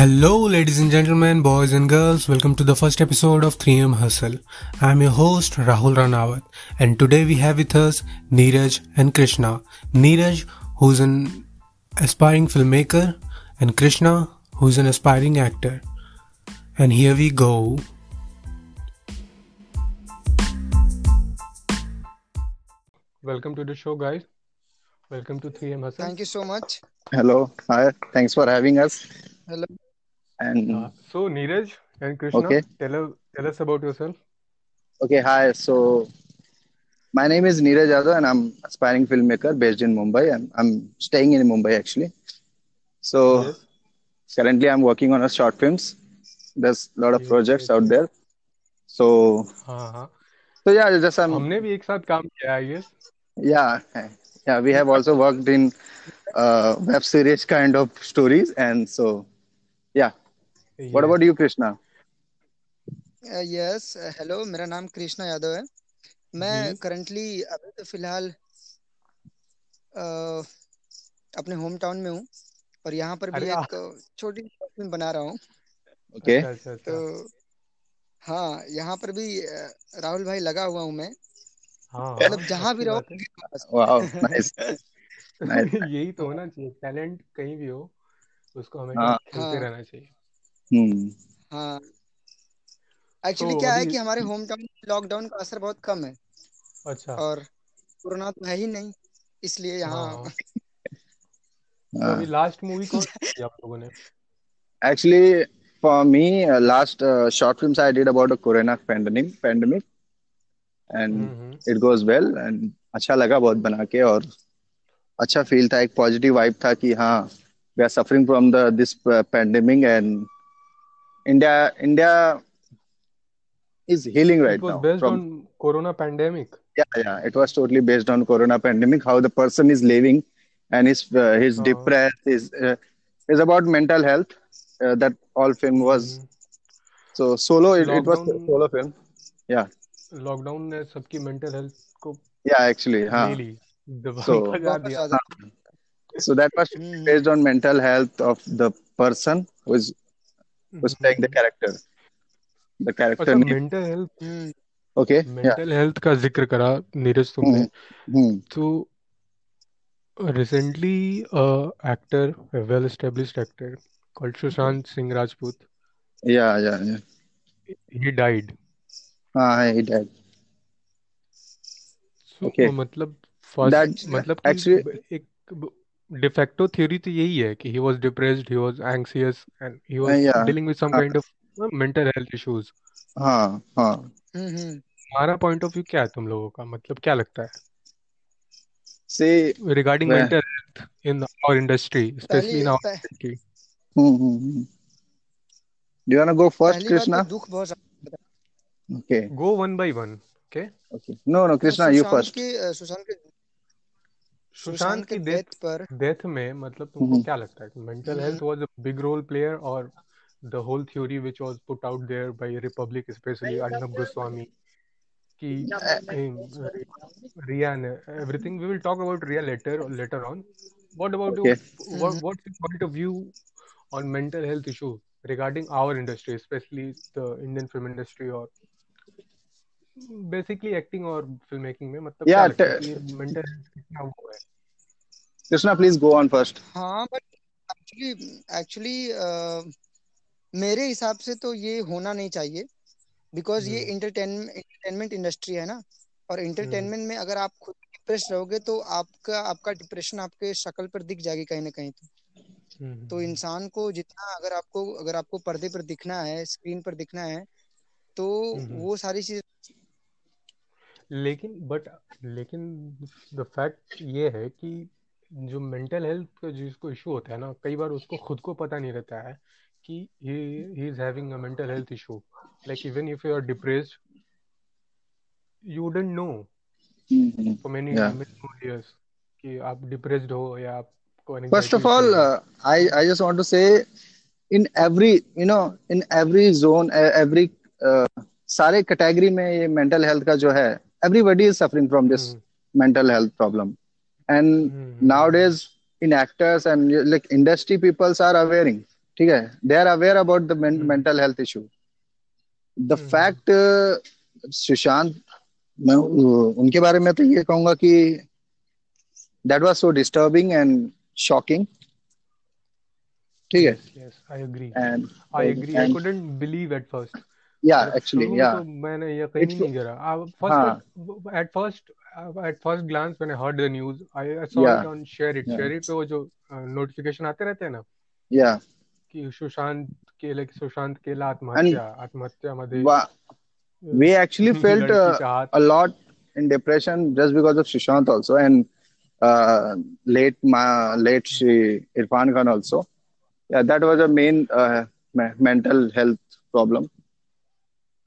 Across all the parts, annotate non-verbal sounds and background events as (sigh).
Hello, ladies and gentlemen, boys and girls. Welcome to the first episode of 3M Hustle. I'm your host Rahul Ranawat, and today we have with us Neeraj and Krishna. Neeraj, who's an aspiring filmmaker, and Krishna, who's an aspiring actor. And here we go. Welcome to the show, guys. Welcome to 3M Hustle. Thank you so much. Hello. Hi. Thanks for having us. Hello. And Uh, so, Neeraj and Krishna, okay. tell, us, tell us about yourself. Okay. Hi. So my name is Neeraj Yadav and I'm aspiring filmmaker based in Mumbai. I'm, I'm staying in Mumbai actually. So Yes. currently I'm working on a short films. There's a lot of Yes, projects yes, out yes. there. So हाँ हाँ so yeah, just I'm हमने भी एक साथ काम किया है yes yeah yeah we have also worked in uh, web series kind of stories and so yeah. What yes about you, Krishna? Yes hello मेरा नाम कृष्णा यादव है। मैं करंटली अभी तो फ़िलहाल अपने होम टाउन में हूँ और यहाँ पर भी एक छोटी फ़िल्म बना रहा हूँ। Okay. अच्छा अच्छा तो अच्छा हाँ यहाँ पर भी राहुल भाई लगा हुआ हूँ मैं। हाँ। मतलब जहाँ भी रहो. (laughs) यही तो होना चाहिए टैलेंट कहीं भी हो उसको हमेशा हाँ. खेलते हाँ। रहना चाहिए. हाँ एक्चुअली क्या है कि हमारे होम टाउन में लॉकडाउन का असर बहुत कम है अच्छा और कोरोना तो है ही नहीं इसलिए हाँ यहाँ हाँ तो अभी Uh, लास्ट मूवी कौन सी आप लोगों ने actually, for me, uh, last uh, short films I did about the corona pandemic, pandemic, and hmm hmm it goes well. And अच्छा लगा बहुत बना के और अच्छा फील था एक पॉजिटिव वाइब था कि हाँ we are suffering from the this uh, pandemic and India India is healing right it was now based from on corona pandemic yeah yeah it was totally based on corona pandemic how the person is living and he's uh, he's हाँ depressed is uh, is about mental health uh, that all film was hmm so solo it, it was lockdown solo film yeah lockdown ने सबकी mental health को yeah actually ले huh ली दबा so भगा बहुत दिया ज्यादा huh. so that was hmm mental health who's playing the hmm character the character अच्छा health hmm okay yeah mental health का ज़िक्र करा नीरज तुमने hmm. Hmm. तो recently a actor a well established actor called Sushant Singh Rajput yeah yeah yeah he died हाँ he died so okay uh, मतलब first that मतलब actually एक de facto theory तो यही है कि he was depressed he was anxious and he was dealing with some kind of mental health issues हाँ हाँ। हमारा पॉइंट ऑफ़ व्यू क्या है तुम लोगों का? मतलब क्या लगता है? से regarding mental health in our industry especially now hmm hmm do you want go first Krishna दुख बहुत okay go one by one okay okay no no Krishna you first Sushant के सुशांत की डेथ पर डेथ में मतलब तुमको. क्या लगता है mental health was a big role player और the whole theory which was put out there by Republic especially Arnab Goswami की रिया ने everything we will talk about Rhea later later on what about you what what's your point of view on mental health issue regarding our industry especially the indian film industry or basically acting और film making में मतलब है ये mental कितना वो है? Krishna please go on first. हाँ but actually actually मेरे हिसाब से तो ये होना नहीं चाहिए बिकॉज़ ये हम्म। इंटरटेन एंटरटेनमेंट इंडस्ट्री है ना और हम्म। इंटरटेनमेंट में अगर आप खुद डिप्रेस रहोगे तो आपका आपका डिप्रेशन आपके शक्ल पर दिख जाएगी कहीं ना कहीं तो। हम्म। तो इंसान को जितना अगर आपको अगर आपको पर्दे पर दिखना है स्क्रीन पर दिखना है तो हम्म। वो सारी चीज़ लेकिन बट लेकिन द फैक्ट ये है कि जो मेंटल हेल्थ का जिसको इशू होता है ना कई बार उसको खुद को पता नहीं रहता है कि he is having a mental health issue like even if you are depressed you wouldn't know. For many years कि आप डिप्रेस्ड हो या आपको first anxiety of all issues uh, I I just want to say in every you know in every zone e- every uh, सारे category में ये mental health का जो है everybody is suffering from this hmm mental health problem and hmm hmm nowadays in actors and like industry peoples are awareing ठीक है they are aware about the hmm mental health issue the hmm fact Sushant मैं उ- उनके बारे में तो ये कहूंगा कि that was so disturbing and shocking ठीक है yes yes I agree and I agree I and couldn't believe at first या मतलब एक्चुअली शुरू में या तो मैंने यकीन ही इट्स नहीं करा फर्स्ट हाँ at first at first glance when I heard the news I, I saw या it on share it या share it पे वो जो नोटिफिकेशन आते रहते हैं ना या कि सुशांत केले सुशांत केला एंड आत्महत्या आत्महत्यामध्ये we actually (laughs) felt uh, लड़कीचा हात a lot in depression just because of Sushant also and uh, late ma late Shri Irfan Khan also. Yeah, that was a main uh, me- mental health problem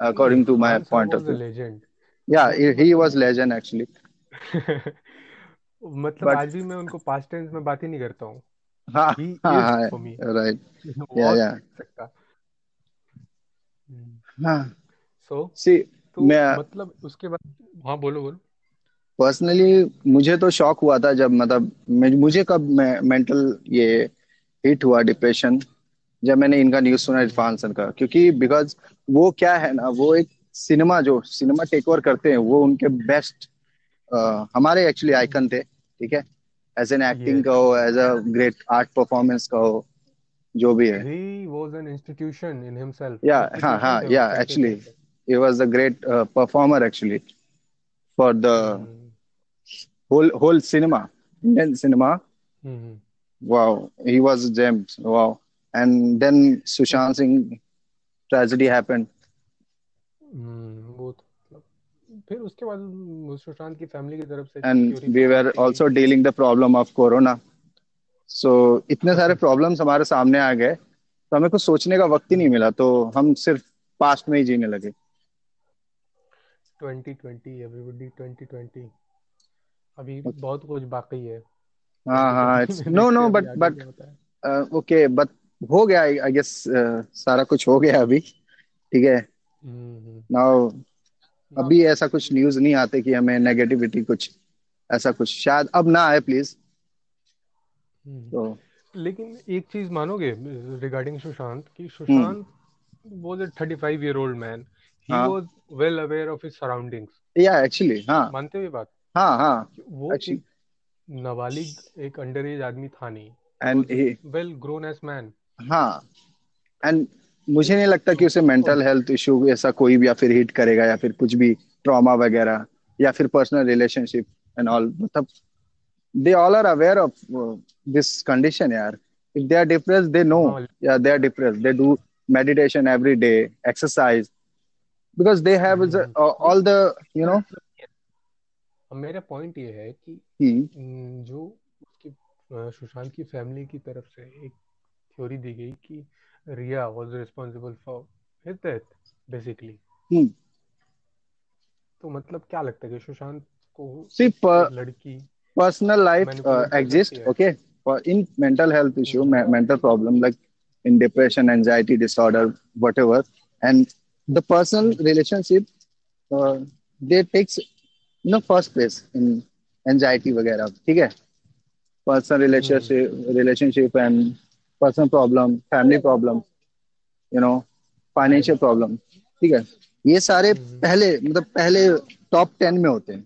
According to my point of view. Legend Yeah, he, he was legend actually. (laughs) मतलब But आज भी मैं उनको past tense में बात ही नहीं करता हूँ हाँ हाँ हाँ right. (laughs) Yeah, yeah. सकता हाँ सो see तो मैं मतलब उसके बाद हाँ बोलो बोलो पर्सनली मुझे तो शॉक हुआ था जब मतलब मुझे कब मेंटल ये हिट हुआ डिप्रेशन जब मैंने इनका न्यूज़ सुना इरफान सर का क्योंकि बिकॉज़ वो क्या है ना वो एक सिनेमा जो सिनेमा टेक ओवर करते हैं वो उनके बेस्ट हमारे एक्चुअली आइकन थे ठीक है? एज एन एक्टिंग का हो as a great art performance का हो जो भी है। He was an institution in himself या हाँ इंस्टीट्यूशन हाँ वो या एक्चुअली ऐसे he was a great uh, performer actually for the hmm whole whole cinema Indian cinema. Hmm wow he was a gem wow. And then तो Sushant Singh tragedy happened. वो तो मतलब फिर उसके बाद वो सुशांत की फैमिली की तरफ़ से and theory we promote were की गई also कि dealing the problem of corona. So इतने सारे प्रॉब्लम्स हमारे सामने आ गए तो हमें कुछ सोचने का वक्त ही नहीं मिला तो हम सिर्फ़ पास्ट में ही जीने लगे। 2020 एवरीबॉडी 2020 अभी बहुत कुछ बाकी है। हाँ हाँ 2020 it's no no but but okay but हो गया आई गेस सारा कुछ हो गया अभी ठीक है। हम्म हम्म। नाउ ना अभी ऐसा कुछ न्यूज़ नहीं आते कि हमें नेगेटिविटी कुछ ऐसा कुछ शायद अब ना आए प्लीज़ हम्म। तो लेकिन एक चीज़ मानोगे रिगार्डिंग सुशांत कि हम्म। Sushant was a 35 year old man. He हाँ। was well aware of his surroundings. या एक्चुअली हाँ। मानते हो ये बात? हाँ हाँ। वो एक्चुअली नाबालिग एक अंडर एज आदमी था नहीं। And well grown as man. हाँ। एंड मुझे नहीं लगता कि उसे मेंटल हेल्थ इशू ऐसा कोई भी या फिर हिट करेगा या फिर कुछ भी ट्रॉमा वगैरह या फिर पर्सनल रिलेशनशिप एंड ऑल मतलब they all are aware of this condition यार। If they are depress they know या they are depress they do meditation every day exercise because they have all the you know मेरा point ये है कि hmm। जो uh, Sushant की family की तरफ़ से एक थ्योरी दी गई कि Rhea was responsible for his death basically तो मतलब क्या लगता है कि सुशांत को सिर्फ़ लड़की personal life exist okay in mental health issue mental problem like in depression anxiety disorder what and the personal relationship they takes no first place in anxiety वगैरह ठीक है? Personal relationship relationship and personal problem family problem you know financial problem ठीक है? ये सारे हम्म। पहले मतलब पहले टॉप टेन में होते हैं।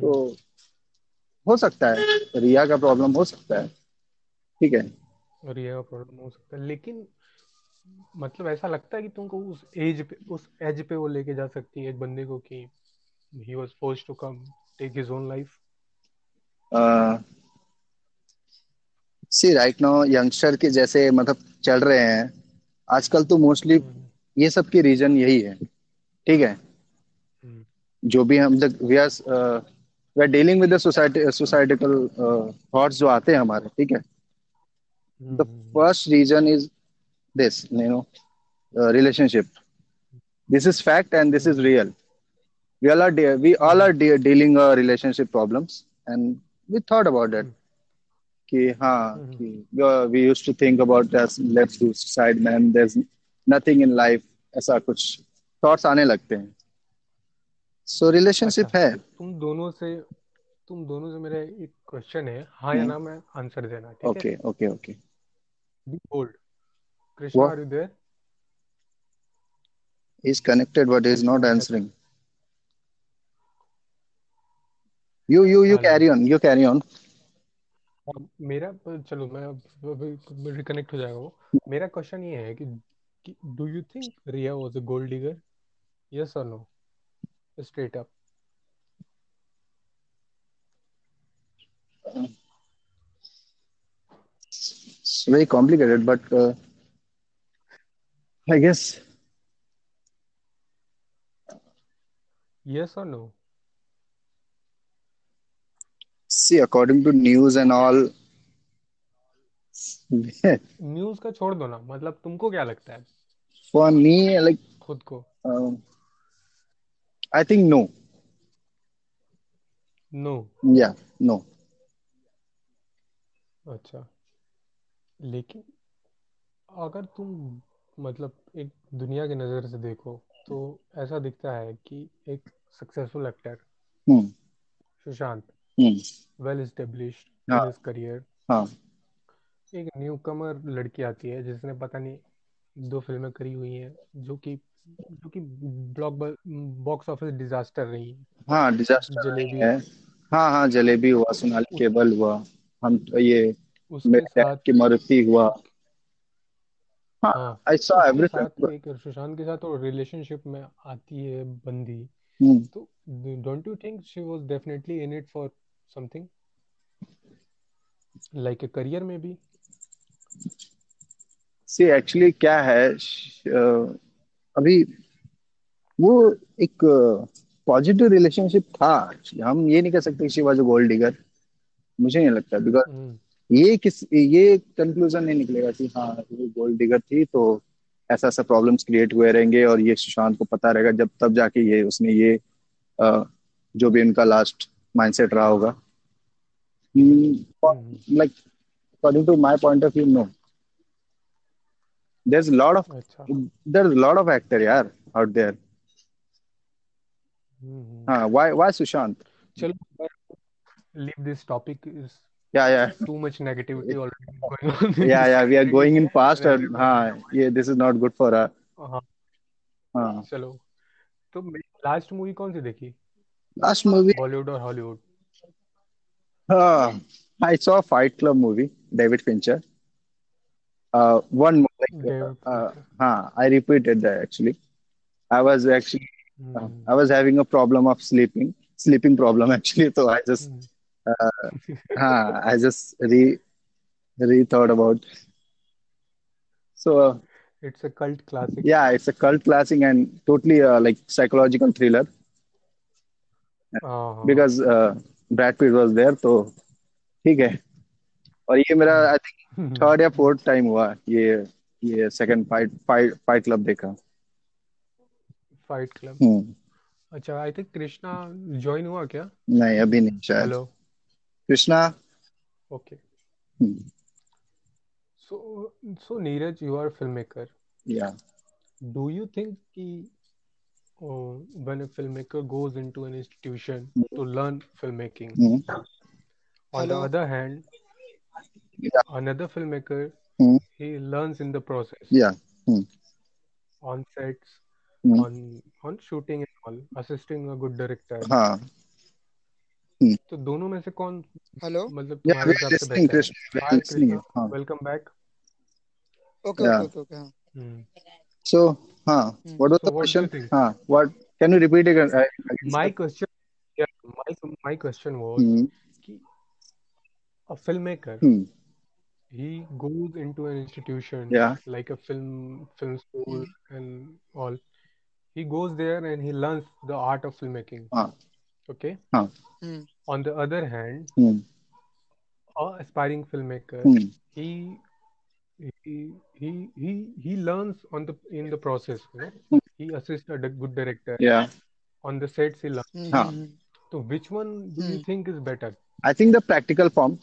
तो हम्म हो सकता है रिया का प्रॉब्लम हो सकता है ठीक है? और ये प्रॉब्लम हो सकता है लेकिन मतलब ऐसा लगता है कि तुमको उस एज पे उस एज पे वो लेके जा सकती है एक बंदे को कि he was forced to come take his own life see right now youngster के जैसे मतलब चल रहे हैं आजकल तो मोस्टली हम्म। ये सब की रीजन यही है। ठीक है? हम्म। जो भी हम we are we are dealing with the society societical thoughts जो आते हैं हमारे ठीक है? The first reason is this you know relationship this is fact and this is real we all are we all are dealing relationship problems and we thought about that कि हाँ we use to think about let's man there nothing in life ऐसा कुछ thought आने लगते हैं। सो so, relationship अच्छा, है। तो तुम दोनों से तुम दोनों से मेरा एक क्वेश्चन है। हाँ या ना मैं आंसर देना okay okay okay be bold Krishna are you there he is connected but is not answering you you you carry on you carry on अब मेरा चलो मैं रिकनेक्ट हो जाएगा वो। मेरा क्वेश्चन ये है कि do you think Rhea was a gold digger yes और no straight up very complicated, but uh, I guess yes or no? See according to news and all. News का छोड़ दो ना मतलब तुमको क्या लगता है For me, like खुद को I think no. No Yeah, no. अच्छा लेकिन अगर तुम मतलब एक दुनिया की नज़र से देखो तो ऐसा दिखता है कि एक successful actor Hmm. Sushant. Well established हाँ। इन हिज करियर हाँ. एक न्यू कमर लड़की आती है जिसने पता नहीं दो फ़िल्में करी हुई हैं जो कि जो कि ब्लॉक बॉक्स ऑफ़िस डिजास्टर रही है। हाँ डिजास्टर जलेबी। है। हाँ हाँ जलेबी हुआ सोनाली केबल हुआ हम ये उसके साथ की मारुति हुआ। हाँ हाँ आई सॉ एवरीथिंग एक सुशांत के साथ वो रिलेशनशिप में आती है बंदी। हम्म तो don't you think she was definitely in it for something like a career में भी सी एक्चुअली क्या है अभी वो एक पॉजिटिव रिलेशनशिप था हम ये नहीं कह सकते she was a gold digger मुझे नहीं लगता बिकॉज़ हम्म। ये किस ये कंक्लूजन नहीं निकलेगा कि हाँ ये गोल्ड डिगर थी तो ऐसा ऐसा प्रॉब्लम्स क्रिएट हुए रहेंगे और ये सुशांत को पता रहेगा जब तब जाके ये उसने ये अ, जो भी उनका लास्ट माइंडसेट रहा होगा हम्म like according to my point of view no there's a lot of अच्छा there's a lot of actor यार out there हम्म हाँ why why Sushant चलो leave this topic is yeah yeah too much negativity already going on yeah yeah we are going in past and हाँ ये this is not good for हाँ हाँ चलो तो last movie कौन सी देखी Last movie. Bollywood or Hollywood? Uh, I saw Fight Club movie, David Fincher. Uh, one more. Like, uh, uh, huh, I repeated that actually. I was actually, mm. uh, hmm. I was having a problem of sleeping, sleeping problem (laughs) actually. So I just, mm. uh, I just re, rethought about. So. Uh, it's a cult classic. Yeah, it's a cult classic and totally uh, like psychological thriller. हाँ। Because uh, Brad Pitt तो ठीक है। और ये मेरा I think third या fourth time हुआ ये ये second fight fight fight club देखा। Fight club hmm. अच्छा आई थिंक कृष्णा ज्वाइन हुआ क्या? नहीं अभी नहीं शायद। Hello Krishna? Okay so so Neeraj you are film maker yeah. Do you think कि uh, when a filmmaker goes into an institution to learn filmmaking hmm, on the Hello? other hand yeah another filmmaker hmm, he learns in the process yeah hmm, on sets hmm, on on shooting and all assisting a good director हाँ हम्म, तो दोनों में से कौन hello मतलब yeah तुम्हारे we are हिसाब से listening बेहतर है Krishna we are hi listening Krishna हाँ welcome back okay yeah okay okay okay Huh. What was so the question? Huh. What can you repeat again? I, I my question. Yeah, my my question was mm. a filmmaker. Mm. He goes into an institution, yeah. like a film film school hmm. and all. He goes there and he learns the art of filmmaking. Huh. Okay. Huh. On the other hand, hmm. aspiring filmmaker, hmm. he he he he learns on the in the process. You know? He assists a good director. Yeah. On the sets he learns. Huh. So which one do you hmm. think is better? I think the practical form.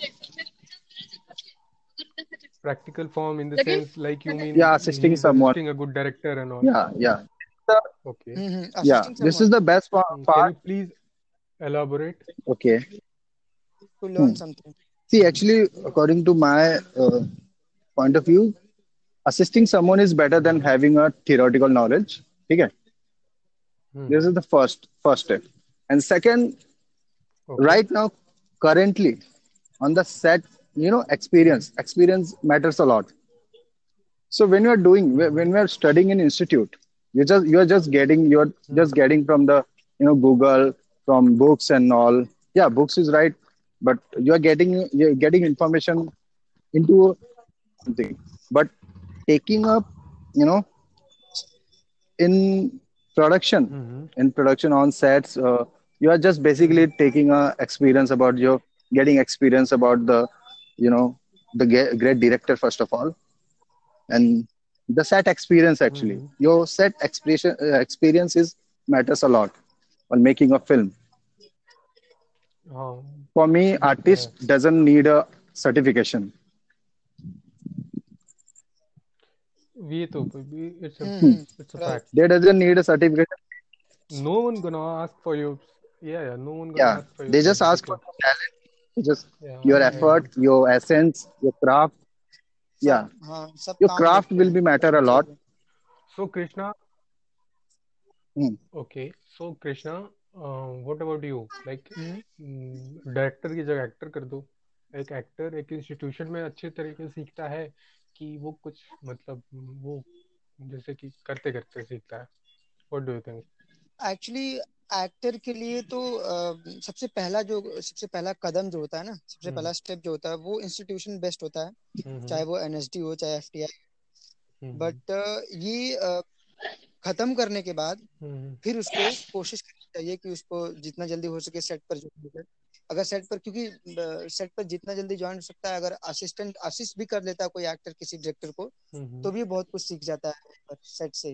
Practical form in the sense like you mean yeah assisting someone assisting a good director and all yeah yeah okay mm-hmm. yeah someone. this is the best part. Hmm, can you please elaborate? Okay. To learn hmm. something. See, actually, according to my uh, point of view, assisting someone is better than having a theoretical knowledge. Okay? Hmm. This is the first first step. And second, right now, currently, on the set, you know, experience. Experience matters a lot. So when you are doing, when we are studying in institute, you just you are just getting you're just getting from the you know Google from books and all. Yeah, books is right, but you are getting you're getting information into something. But taking up, you know, in production, Mhm. in production on sets, uh, you are just basically taking a experience about your getting experience about the, you know, the ge- great director first of all, and the set experience actually. Mhm. Your set expression uh, experience is matters a lot while making a film. हाँ For me, artist doesn't need a certification. ये तो it's a hmm, it's a right. fact. They doesn't need a certification. No one gonna ask for you. Yeah, yeah. No one gonna Yeah, ask for you. they just ask for talent, just Yeah, your effort yeah, your essence, your craft. Yeah, हाँ सब your craft will be matter a lot. So Krishna, Hmm. okay. So Krishna, uh, what about you? Like हम्म, director की जगह actor कर दो एक actor एक institution में अच्छे तरीके से सीखता है कि वो कुछ मतलब वो जैसे कि करते करते सीखता है। What do you think actually actor के लिए तो अ, सबसे पहला जो सबसे पहला कदम जो होता है ना सबसे हम्म। पहला स्टेप जो होता है वो इंस्टीट्यूशन बेस्ट होता है चाहे वो एनएसडी हो चाहे एफटीआई बट ये अ, खत्म करने के बाद फिर उसको कोशिश करनी चाहिए कि उसको जितना जल्दी हो सके सेट पर कर अगर सेट पर क्योंकि सेट पर जितना जल्दी ज्वाइन हो सकता है अगर असिस्टेंट असिस्ट भी कर लेता है कोई एक्टर किसी डायरेक्टर को तो भी बहुत कुछ सीख जाता है सेट से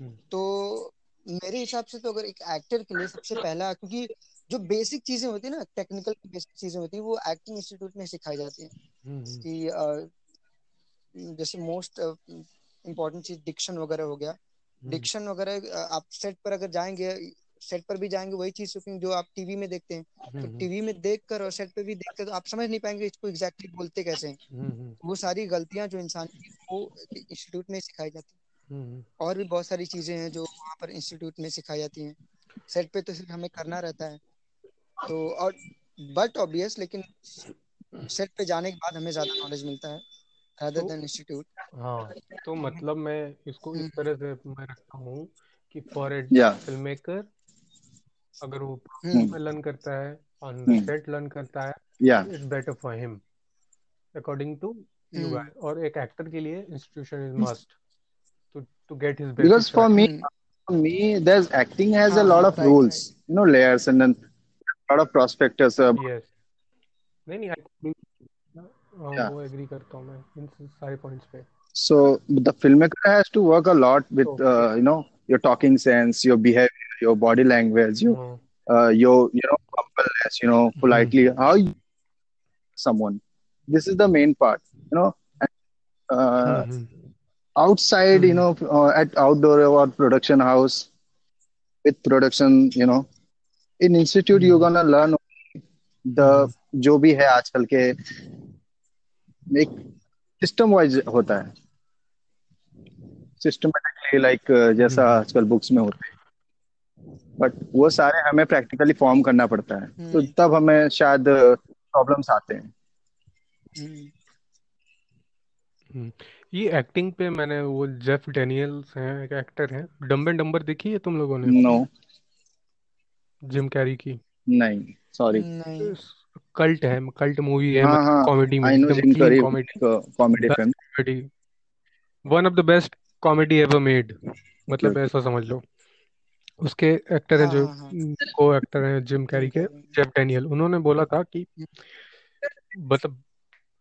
हम्म। तो मेरे हिसाब से तो अगर एक एक्टर के लिए सबसे पहला क्योंकि जो बेसिक चीज़ें होती है ना टेक्निकल बेसिक चीज़ें होती है वो एक्टिंग इंस्टीट्यूट में सिखाई जाती है। कि जैसे मोस्ट इम्पोर्टेंट चीज़ डिक्शन वगैरह हो गया। डिक्शन वगैरह आप सेट पर अगर जाएँगे सेट पर भी जाएँगे वही चीज़ सीखेंगे जो आप टीवी में देखते हैं। तो टीवी में देखकर और सेट पर भी देखकर तो आप समझ नहीं पाएँगे इसको एग्जैक्टली बोलते कैसे हैं। वो सारी गलतियाँ जो इंसान की वो इंस्टीट्यूट में सिखाई जाती है। और भी बहुत सारी चीज़ें हैं जो वहाँ पर इंस्टीट्यूट में सिखाई जाती हैं। सेट पे तो सिर्फ़ हमें करना रहता है। तो और बट ऑब्वियस लेकिन सेट पे जाने के बाद हमें ज़्यादा नॉलेज मिलता है rather तो- इंस्टीट्यूट हाँ तो मतलब मैं इसको इस हम्म। तरह से मैं रखता हूँ कि फॉर ए फ़िल्म मेकर अगर वो में लर्न करता है ऑन द लर्न करता है या it's better for him according to you guys और एक एक्टर के लिए institution is must to to get his because for me for me there is acting has a lot of rules you know layers and then lot of prospectus yes नहीं नहीं आई हाँ, वो agree करता हूँ मैं इन सारे पॉइंट्स पे. So the film maker has to work a lot with you know your talking sense your behaviour your body language, your, हाँ, uh, your, you know, humbleness, you know, politely, mm. how you someone. This is the main part, you know. And, uh, हम्म, outside, mm. you Mhm. know, uh, at outdoor or production house with production, you know, in institute you're Mhm. gonna learn the Mhm. जो भी है आजकल के एक system wise होता है systematically like जैसा Mhm. आजकल बुक्स में होता है बट वो सारे हमें प्रैक्टिकली फॉर्म करना पड़ता है। तो हम्म, तब हमें शायद प्रॉब्लम्स आते हैं। हम्म, हम्म। ये एक्टिंग पे मैंने वो जेफ डेनियल्स हैं एक एक्टर हैं। डम्ब एंड डम्बर देखी है तुम लोगों ने? नो जिम कैरी की। नहीं सॉरी कल्ट है कल्ट मूवी है हाँ मतलब हाँ। कॉमेडी में आई नो एकदम Jim clean Carrey comedy comedy best film comedy one of the best comedy ever made मतलब ऐसा समझ लो। उसके एक्टर हैं हाँ जो हाँ हाँ को एक्टर हैं जिम कैरी के। जेफ डेनियल उन्होंने बोला था कि मतलब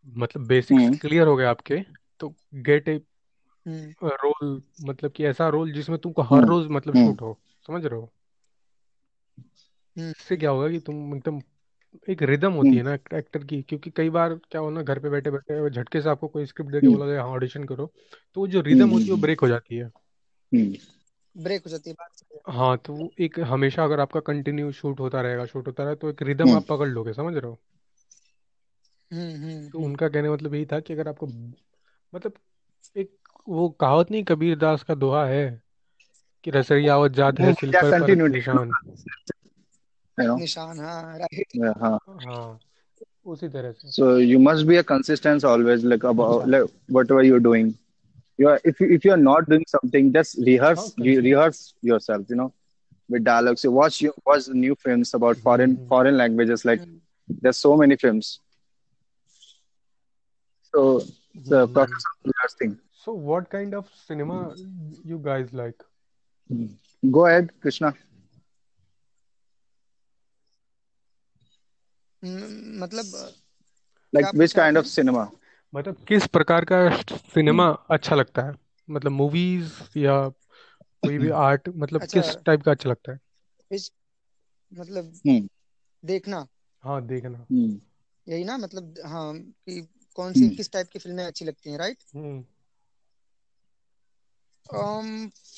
मतलब बेसिक्स हम्म। क्लियर हो गए आपके तो गेट ए हम्म, रोल मतलब कि ऐसा रोल जिसमें तुमको हर हम्म। रोज मतलब हम्म। शूट हो समझ रहे हो? हम्म, इससे क्या होगा कि तुम एकदम एक रिदम होती हम्म। है ना एक्टर की क्योंकि कई बार क्या हो ना घर पे बैठे बैठे झटके से आपको कोई स्क्रिप्ट दे के हम्म। बोला जाए हाँ ऑडिशन करो तो वो जो रिदम होती है वो हम्म ब्रेक हो जाती है। हम्म। ब्रेक हो जाती है बात हाँ तो वो एक हमेशा अगर आपका कंटिन्यू शूट होता रहेगा शूट होता रहे तो एक रिदम हम्म। आप पकड़ लोगे समझ रहे हो? हम्म हम्म तो उनका कहने का मतलब यही था कि अगर आपको मतलब एक वो कहावत नहीं कबीर दास का दोहा है कि रसरियावत जात है सिल पर पर निशान। निशान हाँ राइट हाँ। हाँ उसी तरह से। So you must be a consistent always like about like whatever you're doing you are if you, if you're not doing something just rehearse you rehearse yourself you know with dialogues you watch you watch new films about foreign mm-hmm. foreign languages like mm-hmm. there's so many films so the mm-hmm. process of rehearsing so what kind of cinema you guys like go ahead krishna मतलब like which kind of cinema मतलब किस प्रकार का cinema अच्छा लगता है? मतलब movies या कोई भी आर्ट मतलब अच्छा, किस टाइप का अच्छा लगता है? इस मतलब हम्म। देखना। हाँ देखना। हम्म। यही ना मतलब हाँ कि कौन सी हम्म। किस टाइप की फ़िल्में अच्छी लगती हैं राइट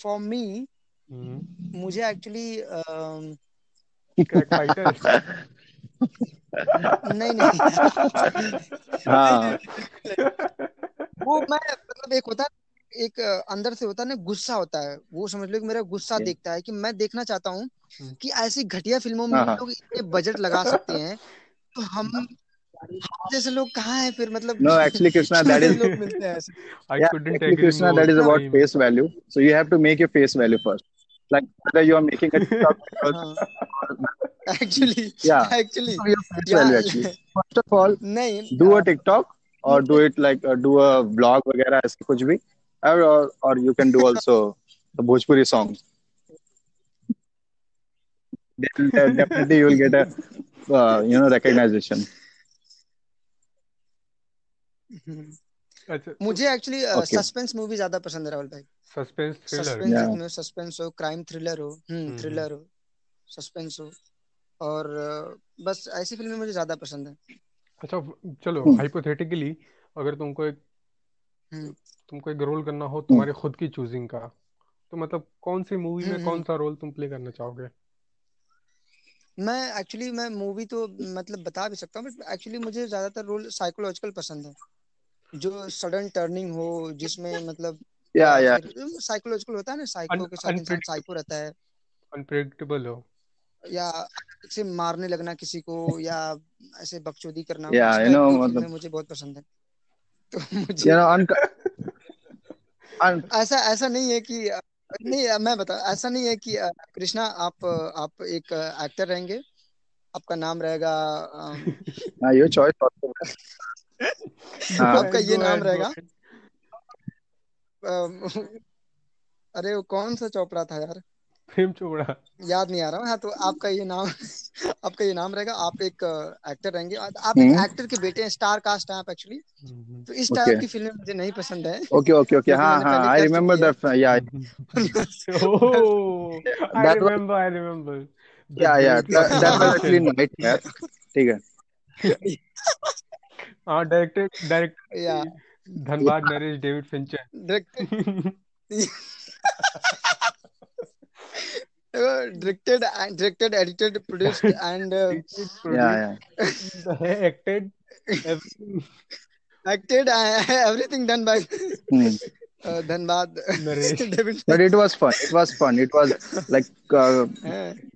फॉर मी मुझे एक्चुअली फाइटर (laughs) (laughs) नहीं नहीं (laughs) वो मैं मतलब एक होता है एक अंदर से होता है ना गुस्सा होता है। वो समझ लो कि मेरा गुस्सा देखता है कि मैं देखना चाहता हूँ कि ऐसी घटिया फ़िल्मों में लोग इतने बजट लगा सकते हैं तो हम जैसे लोग कहाँ है फिर मतलब no actually Krishna that is लोग मिलते हैं ऐसे। Krishna that is about face value so you have to make your face value first like you are making a TikTok actually yeah actually so yeah. value actually first of all नहीं do a tiktok or do it like uh, do a vlog वगैरह ऐसे कुछ भी or or you can do also the Bhojpuri songs then uh, definitely you will get a uh, you know recognition अच्छा मुझे actually suspense movie ज़्यादा पसंद है राहुल भाई सस्पेंस थ्रिलर सस्पेंस सस्पेंस हो क्राइम थ्रिलर हो हम्म थ्रिलर हो suspense हो और बस ऐसी फ़िल्में मुझे ज़्यादा पसंद है। अच्छा चलो हाइपोथेटिकली अगर तुमको एक हम्म। तुमको एक रोल करना हो तुम्हारे खुद की चूजिंग का तो मतलब कौन सी मूवी में कौन सा रोल तुम प्ले करना चाहोगे? मैं एक्चुअली मैं मूवी तो मतलब बता भी सकता हूँ बट एक्चुअली मुझे ज़्यादातर रोल साइकोलॉजिकल पसंद है। जो सडन टर्निंग हो जिसमें मतलब या या। साइकोलॉजिकल होता है ना साइको के साथ इंसान साइको रहता है। अनप्रेडिक्टेबल हो। या से मारने लगना किसी को (laughs) या ऐसे बकचोदी करना या यू नो मतलब मुझे बहुत पसंद है। (laughs) तो मुझे you know, ऐसा ऐसा नहीं है कि नहीं मैं बता ऐसा नहीं है कि कृष्णा आप आप एक एक्टर रहेंगे आपका नाम रहेगा (laughs) हाँ ये चॉइस आपका ये नाम रहेगा। अरे वो कौन सा चोपड़ा था यार? प्रेम चोपड़ा। याद नहीं आ रहा हाँ तो आपका ये नाम (laughs) आपका ये नाम रहेगा आप एक एक्टर रहेंगे। आप एक एक्टर हम्म। के बेटे हैं स्टार कास्ट हैं आप एक्चुअली हम्म। तो इस टाइप की फ़िल्म मुझे नहीं पसंद है। ओके ओके ओके हाँ हाँ आई रिमेम्बर दैट या आई रिमेम्बर आई रिमेम्बर या या दैट वाज एक्चुअली नाइटमेयर ठीक है। (laughs) हाँ डायरेक्टेड डायरेक्ट या Dhanbad Naresh David Fincher directed directed and directed edited produced (laughs) and uh, yeah yeah acted everything acted uh, (laughs) everything done by hmm. uh, Dhanbad (laughs) but it was fun it was fun it was like uh,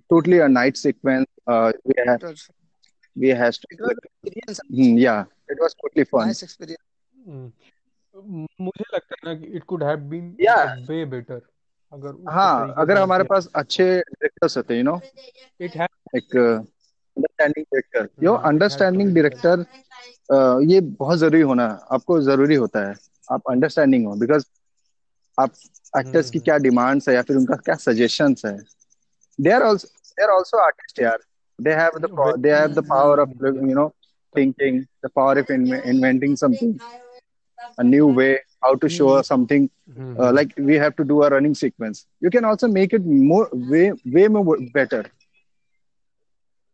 totally a night sequence uh, we had we has to, like, hmm, yeah it was totally fun nice experience hmm. मुझे लगता है ना कि it could have been way better अगर हाँ अगर हमारे पास अच्छे डायरेक्टर्स होते यू नो इट है एक अंडरस्टैंडिंग डायरेक्टर यो अंडरस्टैंडिंग डायरेक्टर ये बहुत ज़रूरी होना आपको ज़रूरी होता है। आप अंडरस्टैंडिंग हो बिकॉज़ आप एक्टर्स की हम्म। क्या डिमांड्स है या फिर उनका क्या सजेशंस है। They are also they are also artist यार। They have the they have the power of you know thinking the power of inventing something a new way how to show mm-hmm. something mm-hmm. Uh, like we have to do a running sequence you can also make it more way way more better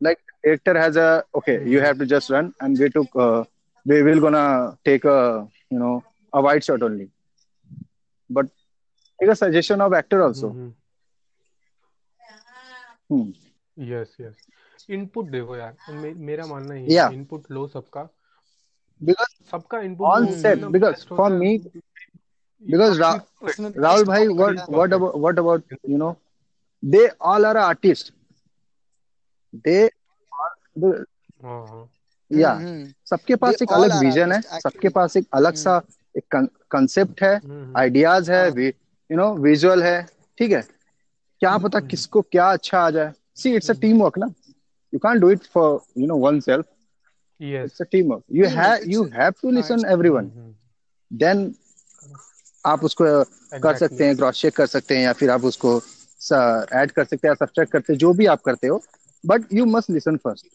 like actor has a okay mm-hmm. you have to just run and we took uh, we will gonna take a you know a wide shot only but take a suggestion of actor also mm-hmm. hmm. Yes yes input देखो यार मे, मेरा मानना है yeah. Input low सबका राहुल भाई what about you know they all are artist they या सबके पास एक अलग विजन है सबके पास एक अलग सा एक कंसेप्ट है आइडियाज़ है यू नो विजुअल है ठीक है? क्या पता किसको क्या अच्छा आ जाए। See it's a team work ना। You can do it for you know one self yes it's a team work you team have work it's you have to हाँ listen it's everyone hmm hmm then आप उसको कर सकते हैं cross check कर सकते हैं या फिर आप उसको ऐड कर सकते हैं सब्ट्रैक्ट करते हैं जो भी आप करते हो। But you must listen first.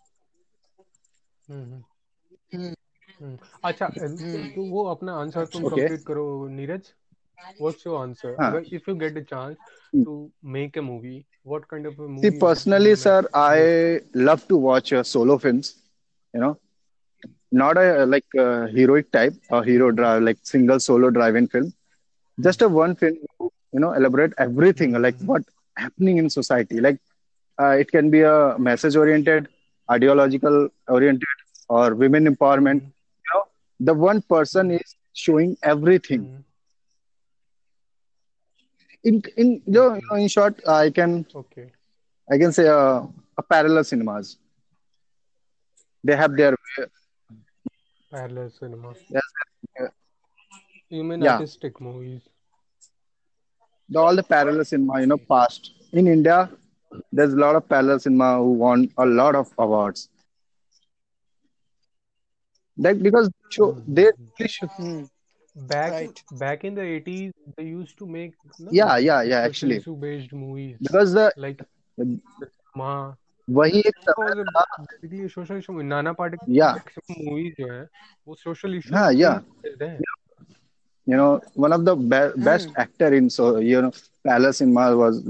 अच्छा अ, हम्म तो वो अपना आंसर तुम ओके कंप्लीट करो नीरज? व्हाट्स योर आंसर हाँ. अगर if you get a chance to make a movie what kind of a See, movie personally, sir, I love to watch uh, solo films. You know, not a like uh, heroic type or hero drive like single solo drive-in film. Just a one film, you know, elaborate everything like what happening in society. Like uh, it can be a message-oriented, ideological oriented, or women empowerment. You know, the one person is showing everything. In in you know, in short, I can okay I can say uh, a parallel cinemas. They have their Parallel cinema. Yes. You mean yeah. artistic movies? The, all the parallel cinema, you know, past. In India, there's a lot of parallel cinema who won a lot of awards. Like because show, hmm. they really hmm. back right. back in the 80s they used to make no, yeah yeah yeah actually based movies because the like the, Ma, वही एक basically social issue Nana Patekar या। Movie जो है वो social issue हाँ या। You know one of the best actor in so you know palace इन मार was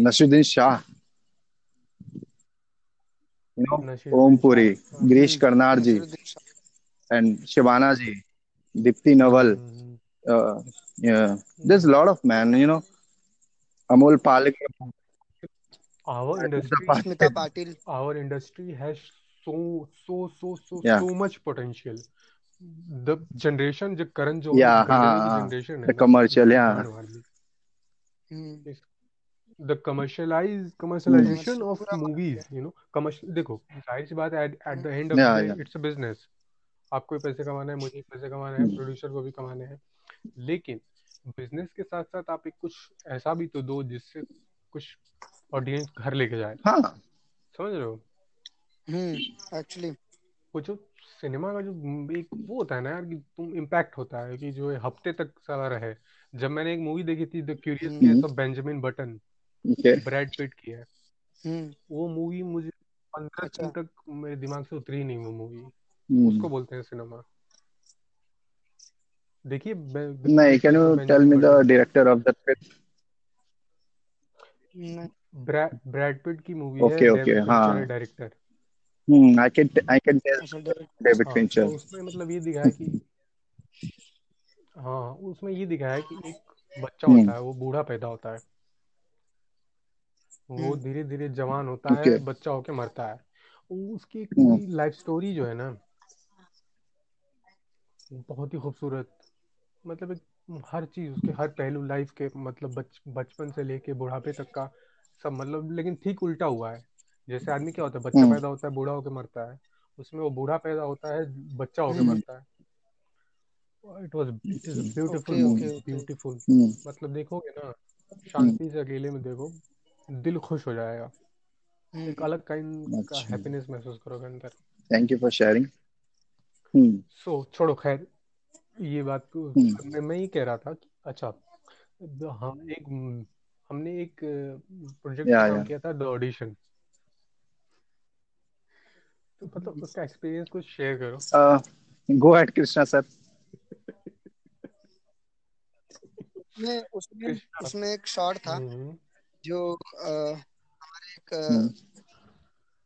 Naseeruddin Shah you know Om Puri Girish Karnad ji and Sivana ji Deepti Naval this lot of man you know Amol Palekar our Smita industry Smita Patil. (laughs) our industry has so so so so yeah. so much potential. The generation जो Karan Johar yeah हाँ generation the commercial yeah. Hmm. Commercialisation commercial of पूरा मार movies दिया you know commercial देखो ज़ाहिर सी बात है at the end of yeah day yeah. It's a business आपको भी पैसे कमाना है मुझे भी पैसे कमाना है Hmm. प्रोड्यूसर को भी कमाने हैं। लेकिन बिज़नेस के साथ साथ आप एक कुछ ऐसा भी तो दो जिससे कुछ ऑडियंस घर लेके जाए। हाँ। समझ रहे हो? हम्म। एक्चुअली वो जो सिनेमा का जो एक वो होता है ना यार कि तुम इम्पैक्ट होता है कि जो हफ़्ते तक सारा रहे। जब मैंने एक मूवी देखी थी the curious hmm. Case. Of Benjamin Button Brad Pitt की है। हम्म। वो मूवी मुझे पंद्रह दिन अच्छा तक मेरे दिमाग से उतरी नहीं वो मूवी. उसको बोलते हैं सिनेमा देखिए द नहीं curious can case you of tell Benjamin me the Brad Pitt की मूवी है okay डेविड फिंचर है। हाँ director hmm. I can I can tell अच्छा डायरेक्ट David हाँ Fincher तो उसमें मतलब ये दिखाया कि हाँ उसमें ये दिखाया कि एक बच्चा hmm. होता है वो बूढ़ा पैदा होता है। वो हम्म धीरे धीरे जवान होता है बच्चा होके मरता है। उसकी एक hmm. लाइफ स्टोरी जो है ना बहुत ही खूबसूरत मतलब एक हर चीज़ उसके हर पहलू लाइफ के मतलब बच बचपन से लेके बुढ़ापे तक का सब मतलब लेकिन ठीक उल्टा हुआ है। जैसे आदमी क्या होता है बच्चा Hmm. पैदा होता है बूढ़ा होके मरता है। उसमें वो बूढ़ा पैदा होता है बच्चा होके हम्म। मरता है। It was it is beautiful beautiful. मतलब देखोगे ना Hmm. शांति से अकेले में देखो दिल खुश हो जाएगा। एक हम्म अलग काइंड का अच्छा। हैप्पीनेस महसूस करोगे अंदर। You for sharing hmm. सो छोड़ो खैर ये बात. मैं मैं ये कह रहा था कि अच्छा हाँ एक हमने एक प्रोजेक्ट yeah काम किया था द ऑडिशन तो मतलब उसका एक्सपीरियंस कुछ शेयर करो। go ahead Krishna sir. उसमें उसमें उसमें एक शॉट था हम्म जो हमारे एक.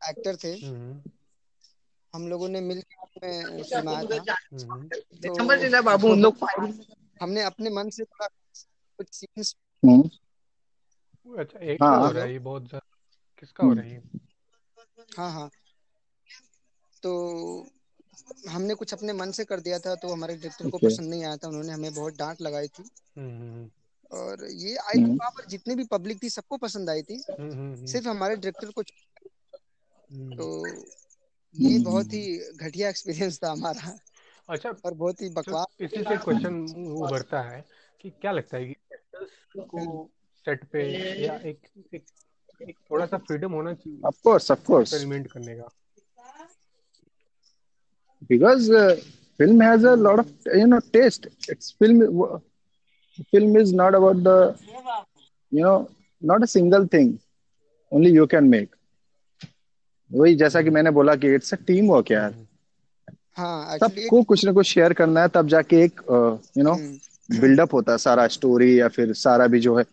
एक्टर थे। हम्म हम लोगों ने मिलकर उसमें फिल्माया था। हम्म तो बाबू उन लोग हमने अपने मन से थोड़ा कुछ सीन्स. अच्छा एक का हो हाँ। रहा है ये बहुत ज़्यादा। किसका हो hmm. रहा है हाँ हाँ। तो हमने कुछ अपने मन से कर दिया था तो हमारे डायरेक्टर को पसंद नहीं आया था उन्होंने हमें बहुत डांट लगाई थी। हम्म और ये आई थिंक वहाँ पर जितनी भी पब्लिक थी सबको पसंद आई थी। हम्म हम्म सिर्फ़ हमारे डायरेक्टर को हम्म। तो ये हम्म, बहुत ही घटिया एक्सपीरियंस था हमारा। अच्छा और बहुत ही बकवास। इसी से क्वेश्चन उभरता है कि क्या लगता है कि एक्टर्स को सेट पे या एक, एक, एक थोड़ा सा फ्रीडम होना चाहिए of course of course experiment करने का। Because film has a lot of you know test it's film film is not about the you know not a single thing only you can make वही जैसा कि मैंने बोला कि it's a team work यार हाँ, सबको कुछ ना कुछ शेयर करना है तब जाके एक यू नो बिल्डअप होता है सारा स्टोरी या फिर सारा भी जो है।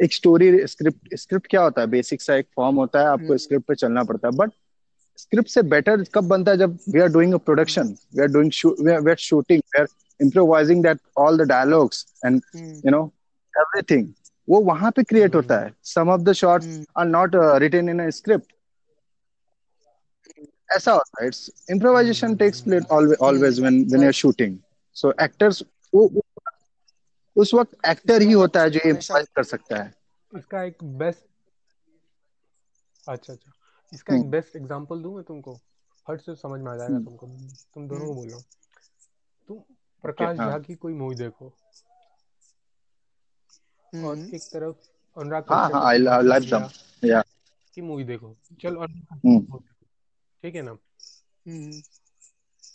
एक स्टोरी स्क्रिप्ट स्क्रिप्ट क्या होता है? बेसिक सा एक फॉर्म होता है आपको हम्म। स्क्रिप्ट पे चलना पड़ता है। बट स्क्रिप्ट से बेटर कब बनता है जब we are doing a production we are doing we are shooting we are improvising that all the dialogues and you know everything वो वहाँ पे क्रिएट होता है। Some of the shots hmm. Are not written in a script ऐसा होता है। It's improvisation takes place always when when you are shooting so actors वो- उस वक्त एक्टर ही होता है जो इम्प्रोवाइज कर सकता है इसका एक बेस्ट अच्छा अच्छा इसका हम्म। एक बेस्ट एग्जांपल दूँ मैं तुमको फट से समझ में आ जाएगा हम्म। तुमको तुम दोनों को हम्म। बोल रहा हूँ तुम प्रकाश हाँ। झा की कोई मूवी देखो और हम्म। एक तरफ़ अनुराग हाँ कश्यप हाँ आई की लाइक दम या की मूवी देखो चल हम्म। देखो, ठीक है ना हम्म।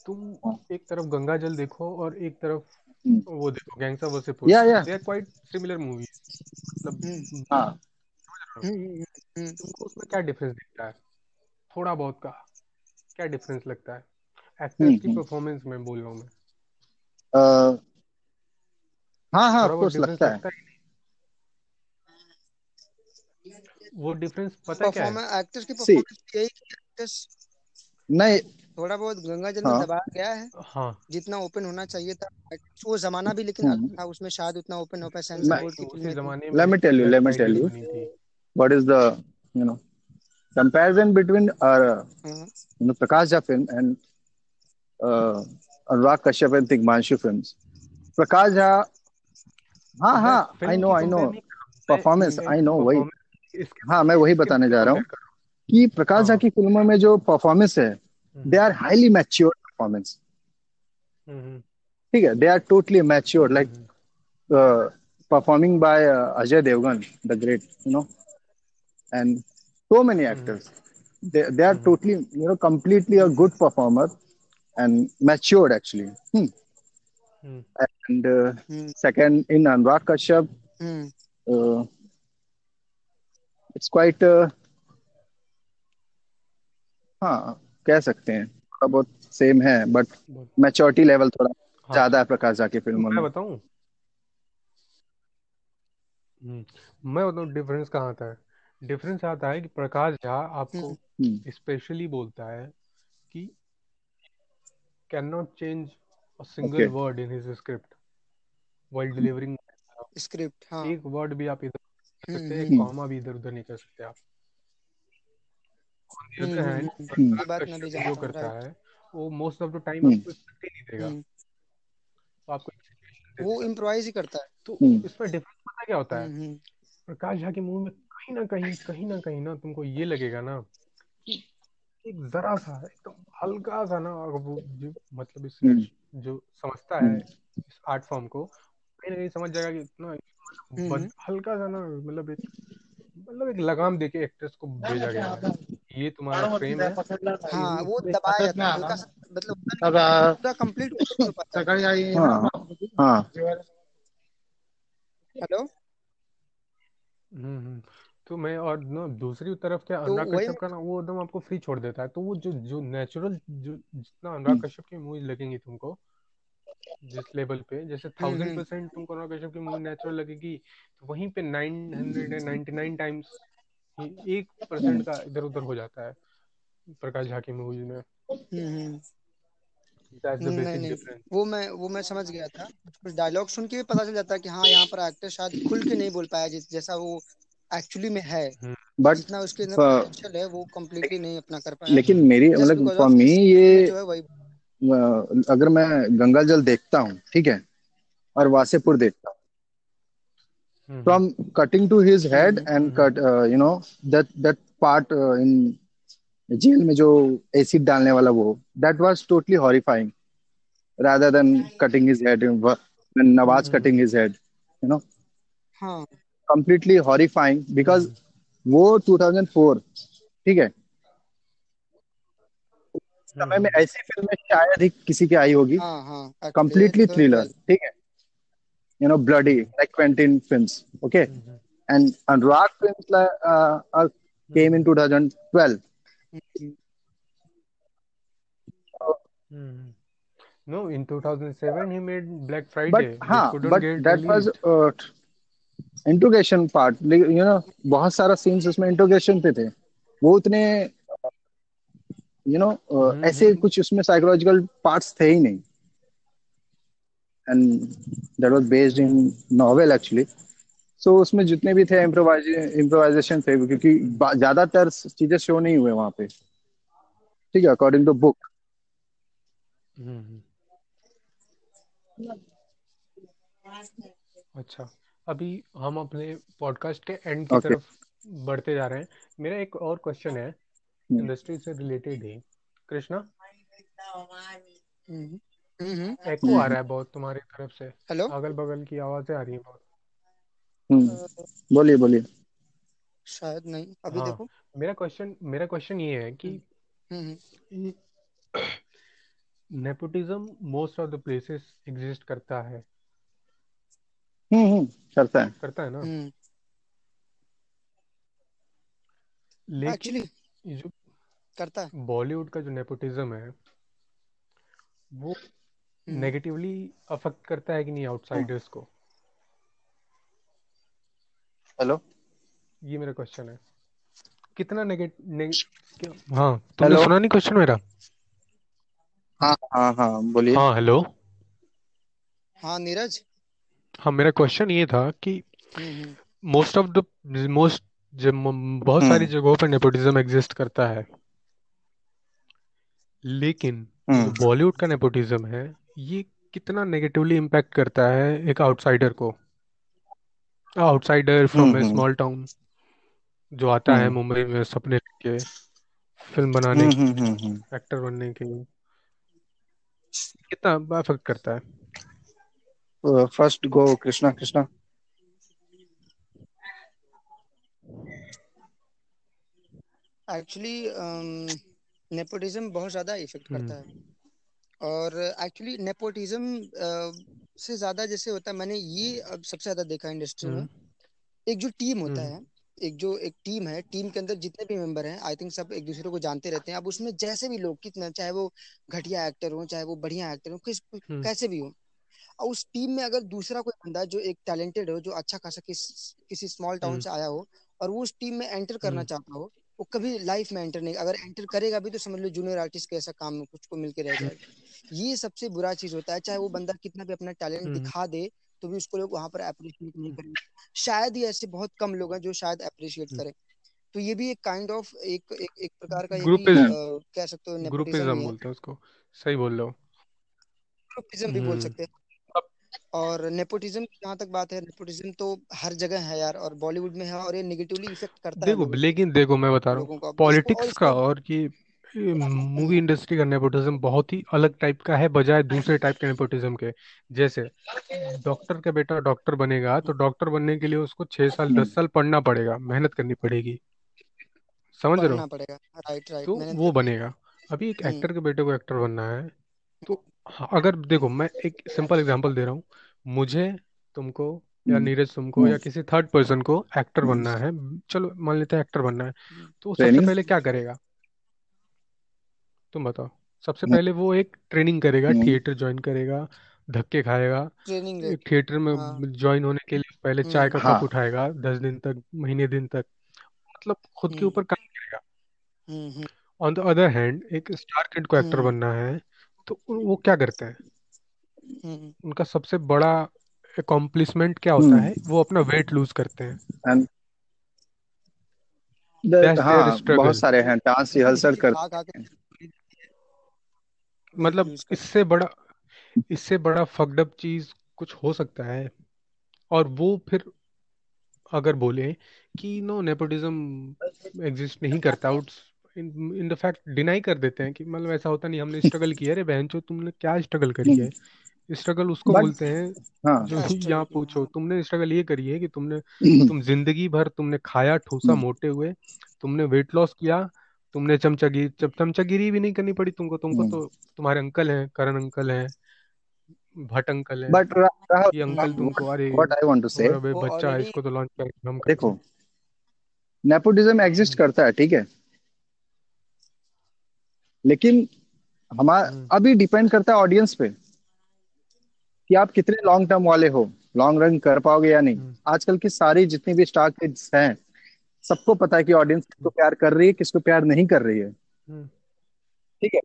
तुम हाँ। एक तरफ़ गंगा जल देखो और एक तरफ़ हम्म। वो देखो gangs of Wasseypur Yeah, yeah. They are quite similar movie मतलब हम्म। हाँ। हम्म। हम्म। तुमको उसमें क्या डिफरेंस दिखता है? थोड़ा बहुत का। क्या डिफरेंस लगता है? हम्म, एक्टर्स की हम्म। परफॉर्मेंस में बोल रहा हूँ मैं। हाँ हाँ ऑफ़ कोर्स लगता है। वो डिफरेंस पता क्या है? एक्टर्स की परफॉर्मेंस यही एक्टर्स नहीं थोड़ा बहुत गंगा जल में दबा गया है। जितना ओपन होना चाहिए था। वो जमाना भी लेकिन अच्छा था उसमें शायद उतना ओपन हो पाया सेंसर बोर्ड की let me tell you let me tell you what is the you know comparison between our you know Prakash Jha film and Anurag Kashyap and Tigmanshu films Prakash Jha हाँ हाँ I know I know performance I know वही। हाँ मैं वही बताने जा रहा हूँ कि प्रकाश झा की फ़िल्मों में जो परफॉर्मेंस है Hmm. They are highly mature performance hmm, hmm, ठीक है they are totally mature like hmm, performing by uh, Ajay Devgan, the great, you know, and so many Mhm. actors. They, they are Mhm. totally, you know, completely a good performer and matured actually. Hmm. Hmm, And uh, hmm second, in Anurag Kashyap, hmm uh, it's quite, uh, हाँ कह सकते हैं। थोड़ा बहुत same है but maturity level थोड़ा हाँ। ज़्यादा है प्रकाश झा की फ़िल्मों मैं में। बताऊँ? हम्म, मैं बताऊँ डिफरेंस कहाँ आता है? डिफरेंस आता है कि प्रकाश झा आपको हम्म, स्पेशली बोलता है कि can not change a single word in his script while delivering script हाँ। एक वर्ड भी आप इधर कर सकते हैं हम्म, कॉमा भी इधर उधर नहीं कर सकते आप। On the other hmm, hand, हम्म, हम्म। ये बात मैं भी कश्यप जो करता है। वो मोस्ट ऑफ़ द टाइम हम्म। आपको स्क्रिप्ट ही नहीं देगा। हम्म, तो आपको एक situation दे वो इम्प्रोवाइज ही करता है। तो हम्म। इसमें डिफरेंस पता क्या होता है? हम्म, हम्म, प्रकाश झा की मूवी में कहीं ना कहीं कहीं ना कहीं ना तुमको ये लगेगा ना कि एक जरा सा एकदम हल्का सा ना अगर वो जो मतलब इस हम्म। जो समझता है इस आर्ट फॉर्म को कहीं ना कहीं समझ जाएगा कि इतना हम्म, हल्का सा ना मतलब एक मतलब एक लगाम देके एक्ट्रेस को भेजा गया है। ये तुम्हारा फ्रेम है। हाँ वो दबाया जाता है हल्का सा मतलब नहीं कि पूरा कंप्लीट हो पाता है हाँ। हाँ। हेलो? हम्म हम्म। तो मैं और ना दूसरी तरफ़ क्या तो अनुराग वही कश्यप का ना वो एकदम आपको फ्री छोड़ देता है। तो वो जो जो नेचुरल जो जितना अनुराग कश्यप की मूवीज़ लगेंगी तुमको जिस लेवल पे जैसे हम्म, थाउज़ेंड हम्म। परसेंट तुमको अनुराग कश्यप की मूवी नेचुरल लगेगी तो वहीं पे nine hundred and ninety nine times एक परसेंट का इधर उधर हो जाता है प्रकाश झा की मूवीज़ में। हम्म, हम्म। नहीं नहीं वो मैं वो मैं समझ गया था। कुछ डायलॉग सुन के भी पता चल जाता है कि हाँ यहाँ पर एक्टर शायद खुल के नहीं बोल पाया जिस जैसा वो एक्चुअली में है। बट जितना उसके अंदर पोटेंशियल है वो कम्प्लीटली नहीं अपना कर पाया। लेकिन मेरी मतलब फॉर मी ये जो है वही अगर मैं गंगा जल देखता हूँ ठीक है और वासेपुर देखता हूँ from cutting to his head and cut uh, you know that that part uh, in jail में जो एसिड डालने वाला वो that was totally horrifying rather than cutting his head when Nawaz cutting his head you know हाँ completely horrifying because वो 2004 ठीक है समय में ऐसी फ़िल्में शायद ही किसी की आई होगी हाँ हाँ completely thriller ठीक है you know bloody like Quentin films okay and and rock films like uh, uh, came in 2012 Mm-hmm. No, in 2007 he made Black Friday. but हाँ but that was uh, interrogation part you know बहुत सारा scenes उसमें interrogation पे थे वो उतने you know ऐसे कुछ उसमें साइकोलॉजिकल पार्ट्स थे ही नहीं and that was based in novel actually so उसमें जितने भी थे इम्प्रोवाइजेशन थे क्योंकि ज़्यादातर चीज़ें शो नहीं हुए वहाँ पे। ठीक है अकॉर्डिंग टू बुक अच्छा अभी हम अपने पॉडकास्ट के एंड की okay. तरफ़ बढ़ते जा रहे हैं। मेरा एक और क्वेश्चन है इंडस्ट्री से रिलेटेड ही। कृष्णा? एको आ रहा है बहुत तुम्हारी तरफ़ से। हेलो अगल बगल की आवाज़ें आ रही है बहुत। बोलिए बोलिए। शायद नहीं। अभी हाँ, देखो। मेरा क्वेश्चन मेरा क्वेश्चन ये है कि nepotism most of the places exist करता है। हम्म हम्म। करता है। करता है ना? लेकिन जो करता है। बॉलीवुड का जो नेपोटिज्म है वो नेगेटिवली अफेक्ट करता है कि नहीं आउटसाइडर्स को? हेलो ये मेरा क्वेश्चन है। कितना नेगेटिव हाँ तुमने सुना नहीं क्वेश्चन मेरा? हाँ हाँ हाँ बोलिए। हाँ हेलो हाँ नीरज? हाँ मेरा क्वेश्चन ये था कि मोस्ट ऑफ़ द मोस्ट बहुत सारी जगहों पर नेपोटिज्म एग्जिस्ट करता है। लेकिन बॉलीवुड का नेपोटिज्म है ये कितना नेगेटिवली इम्पैक्ट करता है एक आउटसाइडर को? Outsider from a small town जो आता है मुंबई में सपने के फ़िल्म बनाने की एक्टर बनने के। लिए कितना अफेक्ट करता है? First go Krishna Krishna. Actually nepotism बहुत ज़्यादा इफ़ेक्ट करता है। और एक्चुअली नेपोटिज्म से ज़्यादा जैसे होता है मैंने ये अब सबसे ज़्यादा देखा इंडस्ट्री में। एक जो टीम होता है एक जो एक टीम है टीम के अंदर जितने भी मेंबर हैं आई थिंक सब एक दूसरे को जानते रहते हैं। अब उसमें जैसे भी लोग कितना चाहे वो घटिया एक्टर हो चाहे वो बढ़िया एक्टर हो किस कैसे भी हो और उस टीम में अगर दूसरा कोई बंदा जो एक टैलेंटेड हो जो अच्छा खासा किस, किसी स्मॉल टाउन से आया हो और वो उस टीम में एंटर करना चाहता हो वो कभी लाइफ में एंटर नहीं अगर एंटर करेगा भी तो समझ लो जूनियर आर्टिस्ट के ऐसा काम में कुछ को मिलके रह जाएगा। ये सबसे बुरा चीज़ होता है चाहे वो बंदा कितना भी अपना टैलेंट दिखा दे तो भी उसको लोग वहाँ पर अप्रिशिएट नहीं करेंगे। शायद ही ऐसे बहुत कम लोग हैं जो शायद अप्रिशिएट करें। तो ये भी एक काइंड kind ऑफ़ of, एक एक एक प्रकार का ग्रुपिज्म कह सकते हो ग्रुपिज्म बोलते हैं उसको। सही बोल रहे हो। ग्रुपिज्म भी बोल सकते हैं। और नेपोटिज्म की जहाँ तक बात है नेपोटिज्म तो हर जगह है यार और बॉलीवुड में है और ये नेगेटिवली इफ़ेक्ट करता देखो है लेकिन देखो मैं बता रहा हूँ पॉलिटिक्स का और ये मूवी इंडस्ट्री का नेपोटिज्म बहुत ही अलग टाइप का है बजाय दूसरे टाइप के नेपोटिज्म के। जैसे डॉक्टर का बेटा डॉक्टर बनेगा तो डॉक्टर बनने के लिए उसको छह साल दस साल पढ़ना पड़ेगा मेहनत करनी पड़ेगी। समझ रहे हो? पड़ेगा राइट राइट तो वो बनेगा। अभी एक एक्टर के बेटे को एक्टर बनना है। तो हाँ, अगर देखो मैं एक सिंपल एग्जांपल दे रहा हूँ। मुझे तुमको या नीरज तुमको या किसी थर्ड पर्सन को एक्टर बनना है। चलो मान लेते हैं एक्टर बनना है। तो सबसे पहले क्या करेगा? तुम बताओ। सबसे पहले वो एक ट्रेनिंग करेगा थिएटर ज्वाइन करेगा धक्के खाएगा। ट्रेनिंग एक थिएटर में ज्वाइन होने के लिए पहले चाय का कप उठाएगा दस दिन तक महीने दिन तक। मतलब खुद के ऊपर काम करेगा। ऑन द अदर हैंड एक स्टार किड को एक्टर बनना है। तो वो क्या करते हैं? उनका सबसे बड़ा अकॉम्प्लिशमेंट क्या होता है? वो अपना वेट लूज करते हैं। हाँ, बहुत सारे हैं डांस रिहर्सल करते हैं मतलब इससे बड़ा इससे बड़ा फकडअप चीज़ कुछ हो सकता है। और वो फिर अगर बोले कि नो नेपोटिज्म एग्जिस्ट नहीं करता out in in the fact deny कर देते हैं कि मतलब ऐसा होता नहीं हमने स्ट्रगल (laughs) किया। अरे बहन चो तुमने क्या स्ट्रगल करी है? स्ट्रगल उसको बट बोलते हैं हाँ। जो (laughs) यहाँ पूछो तुमने स्ट्रगल ये करी है कि तुमने (clears throat) तुम ज़िंदगी भर तुमने खाया ठूसा (clears throat) मोटे हुए तुमने वेट लॉस किया तुमने चमचागिरी चमचागिरी भी नहीं करनी पड़ी तुमको तुमको तो (clears throat) तुम्हारे अंकल हैं करण अंकल हैं भट अंकल हैं बट ये अंकल तुमको अरे व्हाट आई वांट टू से तुम्हारा बे- वो बच्चा है इसको तो लॉन्च कर हम करते देखो हैं नेपोटिज्म एग्जिस्ट करता है ठीक है? लेकिन हमारा हम्म। अभी डिपेंड करता है ऑडियंस पे कि आप कितने लॉन्ग टर्म वाले हो लॉन्ग रन कर पाओगे या नहीं। हम्म। आजकल की सारी जितनी भी स्टार किड्स हैं सबको पता है कि ऑडियंस किसको प्यार कर रही है किसको प्यार नहीं कर रही है। हम्म, ठीक है?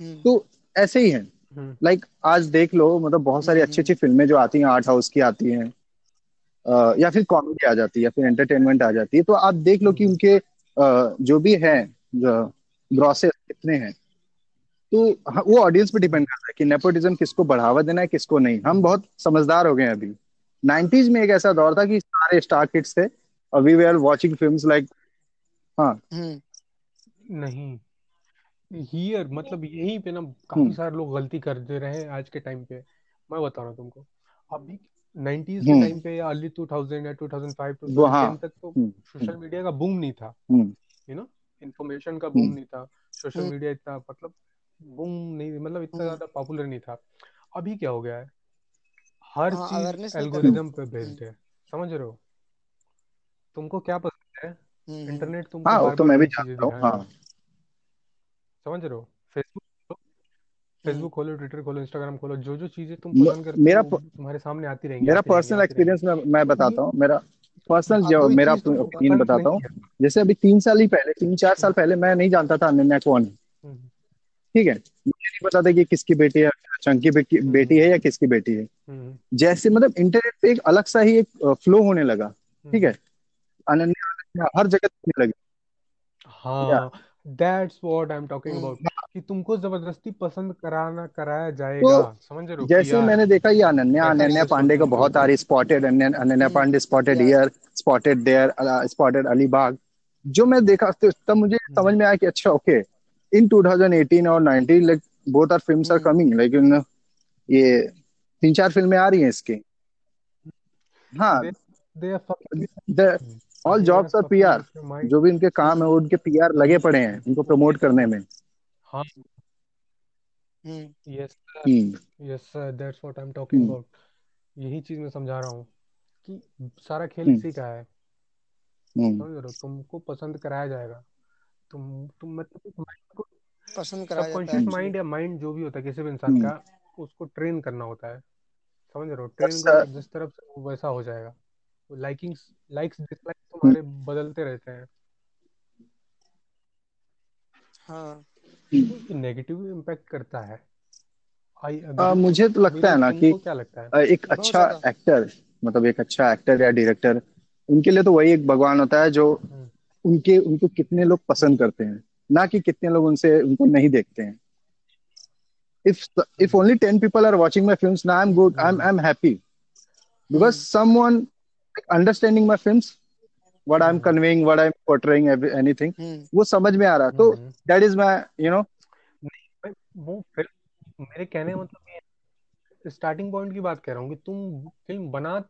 हम्म, तो ऐसे ही है। हम्म, लाइक आज देख लो मतलब बहुत सारी अच्छी अच्छी फ़िल्में जो आती हैं आर्ट हाउस की आती हैं या फिर कॉमेडी आ जाती है या फिर एंटरटेनमेंट आ जाती है तो आप देख लो कि उनके जो भी है ग्रॉसेस कितने हैं? तो वो ऑडियंस पे डिपेंड करता है कि नेपोटिज्म किसको बढ़ावा देना है किसको नहीं। हम बहुत समझदार हो गए हैं अभी। नाइन्टीज में एक ऐसा दौर था कि सारे स्टार किड्स थे और we were are watching films like हाँ। हम्म, नहीं। हियर मतलब यहीं पे ना काफ़ी हम्म, सारे लोग गलती कर दे रहे हैं आज के टाइम पे। मैं बता रहा हूँ तुमको। अभी 90s के हम्म, टाइम पे या अर्ली 2000 या 2005 वो हाँ। 2010 तक तो हम्म, सोशल मीडिया का बूम नहीं था। हम्म, यू नो इंफॉर्मेशन का बूम हम्म, नहीं था। सोशल हम्म, मीडिया इतना मतलब बूम नहीं मतलब इतना हम्म, ज़्यादा पॉपुलर नहीं था। अभी क्या हो गया है? हर हाँ चीज़ एल्गोरिदम पे हम्म, बेस्ड है। समझ रहे हो? तुमको क्या पसंद है? हम्म, हम्म, इंटरनेट तुमको हाँ वो बार तो बार मैं भी जानता हूँ हाँ। समझ रहे हो? फेसबुक हम्म, फेसबुक खोलो ट्विटर खोलो इंस्टाग्राम खोलो। जो जो चीज़ें तुम पसंद करते हो मेरा तुम्हारे सामने आती रहेंगी मेरा आती रहेंगी पर्सनल आती रहेंगी। एक्सपीरियंस में मैं बताता हूँ। मेरा पर्सनल जो मेरा ओपिनियन बताता हूँ। जैसे अभी तीन साल ही पहले तीन चार साल पहले मैं नहीं जानता था अनन्या कौन। है हम्म, ठीक है? मुझे नहीं पता था कि किसकी बेटी है चंकी बेटी हम्म, बेटी है या किसकी बेटी है। हम्म, जैसे मतलब इंटरनेट पे एक अलग सा ही एक फ्लो होने लगा। ठीक है? अनन्या अनन्या हर जगह लगी। हाँ। That's what I am talking hmm, about कि तुमको ज़बरदस्ती पसंद कराना कराया जाएगा। तो समझ रहे हो? जैसे मैंने देखा ये अनन्या अनन्या पांडे का बहुत आ रही spotted Ananya hmm, Pandey spotted here spotted there spotted Alibaug. जो मैं देखा तो तब मुझे समझ हम्म, में आया कि अच्छा ओके इन 2018 और 19 like both are films are hmm, coming लेकिन ये तीन चार फ़िल्में आ रही हैं इसकी। हाँ। Fucking the all jobs are PR जो भी उनके काम है वो उनके पीआर लगे पड़े हैं उनको प्रमोट करने में। हाँ। Yes yes sir that's what I am talking about यही चीज़ मैं समझा रहा हूँ कि सारा खेल हम्म। इसी का है। हम्म। समझ रहे हो? तुमको पसंद कराया जाएगा। तुम तुम मतलब एक माइंड को पसंद कराया जाता है। सबकॉन्शियस माइंड या माइंड जो भी होता है किसी भी इंसान हम्म। का उसको ट्रेन करना होता है। समझ रहे हो? ट्रेन जिस तरफ़ से वैसा हो जाएगा। लाइकिंग्स लाइक्स डिसलाइक्स तुम्हारे बदलते रहते हैं। हाँ। नेगेटिव इम्पैक्ट करता है? आई आ, मुझे तो लगता है ना कि क्या लगता है? एक अच्छा एक्टर मतलब एक अच्छा एक्टर या डायरेक्टर उनके लिए तो वही एक भगवान होता है जो हम्म। उनके उनको कितने लोग पसंद करते हैं। ना कि कितने लोग उनसे उनको नहीं देखते हैं। If if hmm. only 10 people are watching my films now i'm good i'm hmm. I'm happy. Because hmm, someone like, understanding my i'm hmm conveying what i'm portraying every, anything हम्म, वो समझ में आ रहा तो that is my you know वो film मेरे कहने का मतलब ये स्टार्टिंग पॉइंट की बात कह रहा हूँ कि तुम फ़िल्म बना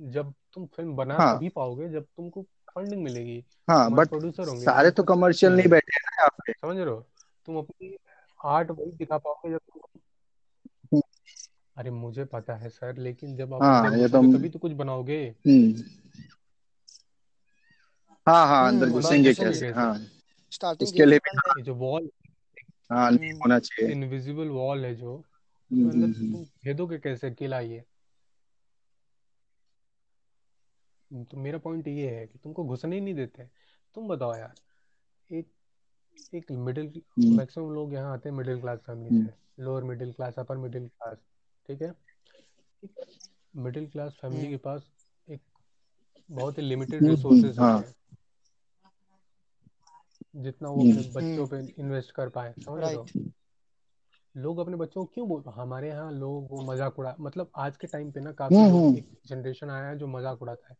जब तुम फ़िल्म बना हाँ। तभी पाओगे जब तुमको फंडिंग मिलेगी। हाँ बट प्रोड्यूसर होंगे। सारे तो कमर्शियल नहीं बैठे हैं ना यहाँ पे। समझ रहे हो? तुम अपनी आर्ट वही दिखा पाओगे जब तुम अरे मुझे पता है सर लेकिन जब आप हाँ ये तो तभी तो कुछ बनाओगे। हम्म हाँ हाँ अंदर हम्म, घुसेंगे तो कैसे? हाँ स्टार्टिंग उसके लिए भी है जो वॉल हाँ होना चाहिए। इनविजिबल वॉल है जो हम्म, तो अंदर हम्म, तुम भेदोगे कैसे अकेला ये? तो मेरा पॉइंट ये है कि तुमको घुसने ही नहीं देते। तुम बताओ यार एक एक मिडिल मैक्सिमम लोग यहाँ आते हैं मिडिल क्लास फैमिली से। Lower middle class upper middle class ठीक है? मिडिल क्लास फैमिली के पास बहुत ही लिमिटेड हम्म, रिसोर्सेज हाँ। हैं जितना वो अपने हम्म, बच्चों हम्म, पे इन्वेस्ट कर पाए समझ रहे हो? लोग अपने बच्चों को क्यों बोल हमारे यहाँ लोग वो मज़ाक उड़ा मतलब आज के टाइम पे ना काफ़ी हम्म लोग हम्म। जनरेशन आया है जो मज़ाक उड़ाता है।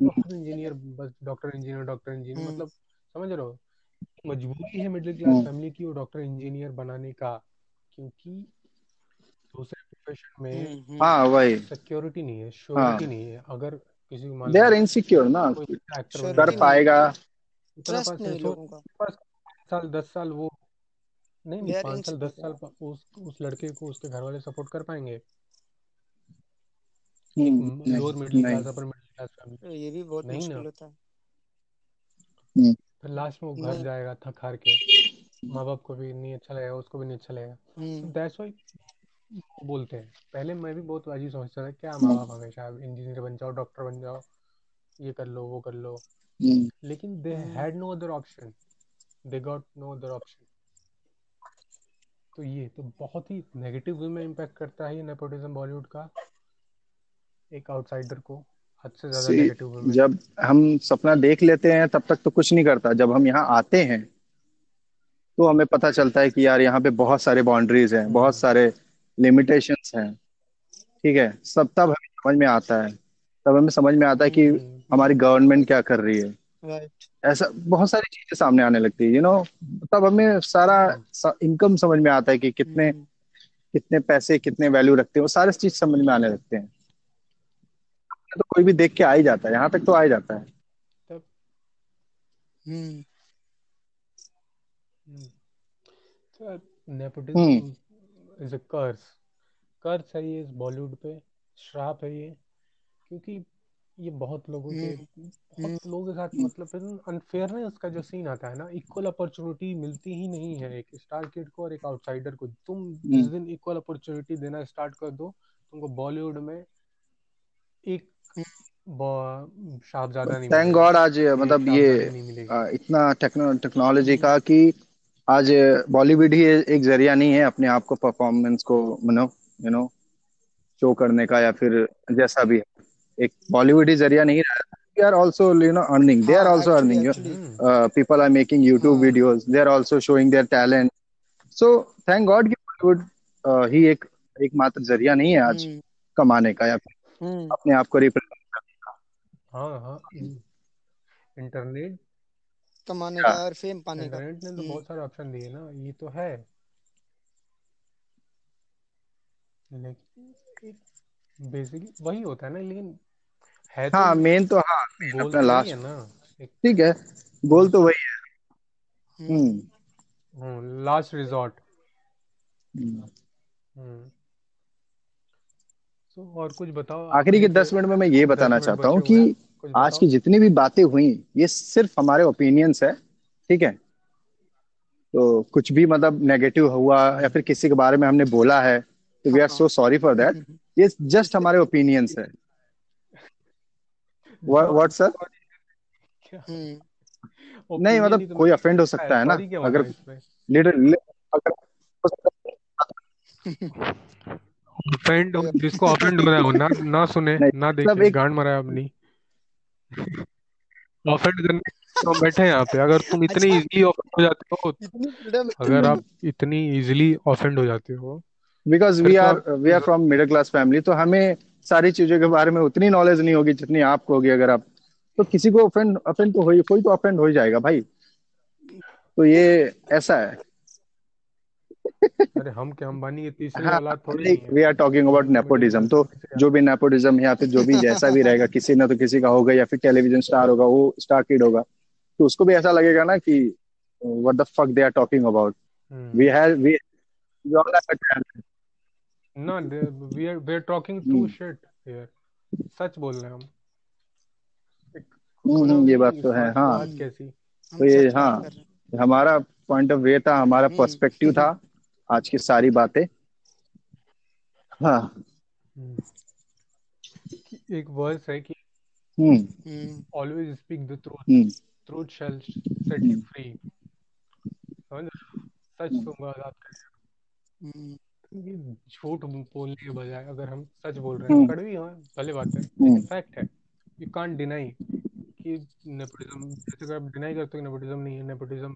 डॉक्टर इंजीनियर बस डॉक्टर इंजीनियर डॉक्टर इंजीनियर हम्म। मतलब समझ रहे हो? मजबूरी है मिडिल क्लास हम्म, फैमिली की वो डॉक्टर इंजीनियर बनाने का क्योंकि दूसरे प्रोफेशन में हम्म हम्म हाँ वही। सिक्योरिटी नहीं है हाँ। श्योरिटी नहीं है। अगर किसी को मान दे आर इनसिक्योर ना कर पाएगा। ट्रस्ट नहीं लोगों का। साल दस साल वो नहीं नहीं पाँच साल दस साल उस उस लड़के को उसके घर वाले सपोर्ट कर पाएँगे? Lower middle class upper middle class family ये भी बहुत मुश्किल होता है। हम्म फिर लास्ट में वो घर जाएगा थक हार के। माँ बाप को भी नहीं अच्छा लगेगा उसको भी नहीं अच्छा लगेगा। दैट्स वाई बोलते हैं। पहले मैं भी बहुत अजीब सोचता था क्या माँ बाप हमेशा इंजीनियर बन जाओ डॉक्टर बन जाओ ये कर लो वो कर लो। हम्म, लेकिन they had no other option they got no other option तो ये तो बहुत ही नेगेटिव वे में इम्पैक्ट करता है ये नेपोटिज्म बॉलीवुड का एक आउटसाइडर को हद से ज़्यादा नेगेटिव वे में। जब हम सपना देख लेते हैं तब तक तो कुछ नहीं करता। जब हम यहाँ आते हैं तो हमें पता चलता है कि यार यहाँ पे बहुत सारे बाउंड्रीज हैं बहुत हम्म। सारे लिमिटेशंस हैं। ठीक है? सब तब हमें समझ में आता है। तब हमें समझ में आता है कि हम्म। हमारी गवर्नमेंट क्या कर रही है। ऐसा बहुत सारी चीज़ें सामने आने लगती है यू नो तब हमें सारा इनकम समझ में आता है कि कितने हम्म कितने पैसे कितने वैल्यू रखते हैं। वो सारे चीज़ समझ में आने लगते हैं। तो कोई भी देख के आ ही जाता है। यहाँ तक तो आ ही जाता है। तब। हम्म तो हम्म nepotism is a curse curse है ये इस बॉलीवुड पे श्राप है ये क्योंकि ये बहुत लोगों के हम्म बहुत हम्म। लोगों के साथ मतलब अनफेयरनेस का जो सीन आता है ना इक्वल अपॉर्चुनिटी मिलती ही नहीं है एक स्टार किड को और एक आउटसाइडर को। तुम जिस हम्म दिन इक्वल अपॉर्चुनिटी देना स्टार्ट कर दो तुमको बॉलीवुड में एक शाहजादा नहीं थैंक गॉड आज मतलब ये इतना टेक्नोलॉजी का कि आज बॉलीवुड ही एक ज़रिया नहीं है अपने आप को परफॉर्मेंस को you know you know show करने का या फिर जैसा भी है। एक बॉलीवुड ही ज़रिया नहीं रहा they are also you know earning they are also earning people are making YouTube videos they are also showing their talent so thank God कि बॉलीवुड ही एक एकमात्र ज़रिया नहीं है आज हम्म। कमाने का या फिर हम्म। अपने आप को रिप्रेजेंट करने का। हाँ हाँ इंटरनेट कमाने का का और फेम पाने का इंटरनेट ने तो हम्म। बहुत सारे ऑप्शन दिए ना ये तो है। लेकिन बेसिकली वही होता है ना लेकिन है तो हाँ मेन तो हाँ मेन गोल अपना तो वही लास्ट है ना ठीक है गोल तो वही है। हम्म। हम्म। लास्ट रिजॉर्ट हम्म। हम्म। तो और कुछ बताओ आखिरी के दस मिनट में मैं ये बताना चाहता हूँ कि आज की जितनी भी बातें हुई ये सिर्फ़ हमारे ओपिनियंस है ठीक है? तो कुछ भी मतलब नेगेटिव हुआ या हम्म फिर किसी के बारे में हमने बोला है तो we are so sorry for that ये जस्ट हमारे ओपिनियंस है। व्हाट सर नहीं हम्म। मतलब तो कोई अफेंड हो सकता है ना अगर लीडर अगर (laughs) ऑफेंड जिसको ऑफेंड हो रहा हो ना ना सुने ना मतलब देखे गांड मरा अपनी। ऑफेंड करने तो बैठे हैं यहाँ पे। अगर तुम इतनी अच्छा। इजीली ऑफेंड हो जाते हो अगर आप इतनी इजीली ऑफेंड हो जाते हो because we are we are from middle class family तो हमें सारी चीज़ों के बारे में उतनी नॉलेज नहीं होगी जितनी आपको होगी अगर आप तो किसी को ऑफेंड ऑफेंड तो हो ही कोई तो ऑफेंड हो ही जाएगा भाई। तो ये ऐसा है। अरे हम क्या अंबानी की तीसरी हाँ औलाद थोड़ी we are talking about nepotism तो जो भी नेपोटिज्म या फिर जो भी जैसा भी रहेगा किसी ना तो किसी का होगा या फिर टेलीविज़न स्टार होगा वो स्टार किड होगा तो उसको भी ऐसा लगेगा ना कि what the fuck they are talking about we hmm have we we all have a talent ना we are we are talking true shit here सच बोल रहे हैं हम। एक ये बात तो है हाँ। कैसी? तो ये हाँ हमारा पॉइंट ऑफ़ व्यू था हमारा पर्सपेक्टिव हम्म था। आज की सारी बातें। हाँ। हम्म, एक वर्स है कि हम्म। हम्म। Always speak the truth hmm. Truth shall set hmm. You free? सच तुमको आज़ाद करेगा हम्म। झूठ बोलने के बजाय अगर हम सच बोल रहे हैं हम्म। कड़वी हाँ भले बात है। हम्म। फैक्ट है। यू कांट डिनाई कि नेपोटिज्म जैसे अगर आप डिनाई करते हो नेपोटिज्म नहीं है नेपोटिज्म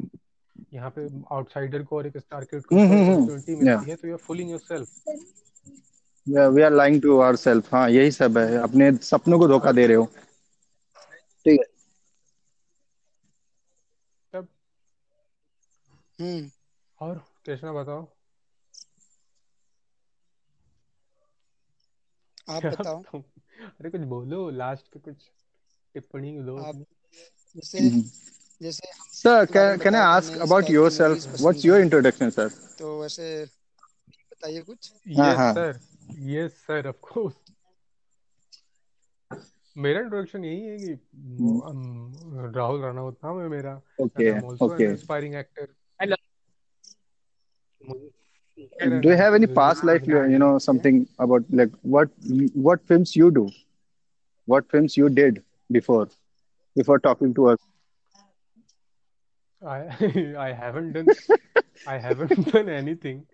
यहाँ पे आउटसाइडर को और एक स्टार किड को अपॉर्चुनिटी मिलती है तो you are fooling yourself we are lying to ourselves हाँ यही सब है। अपने सपनों को धोखा दे रहे हो। ठीक है। तब। हम्म। और कृष्णा बताओ। आप बताओ। अरे कुछ बोलो लास्ट पे कुछ टिप्पणी दो। आप जैसे sir can I ask about yourself what's your introduction sir तो वैसे बताइए कुछ yes sir yes sir of course मेरा इंट्रोडक्शन यही है कि राहुल राणावत नाम है मेरा okay okay inspiring actor do you have any past life you, you know something about like what what films you do what films you did before before talking to us I (laughs) i haven't done i haven't (laughs) done anything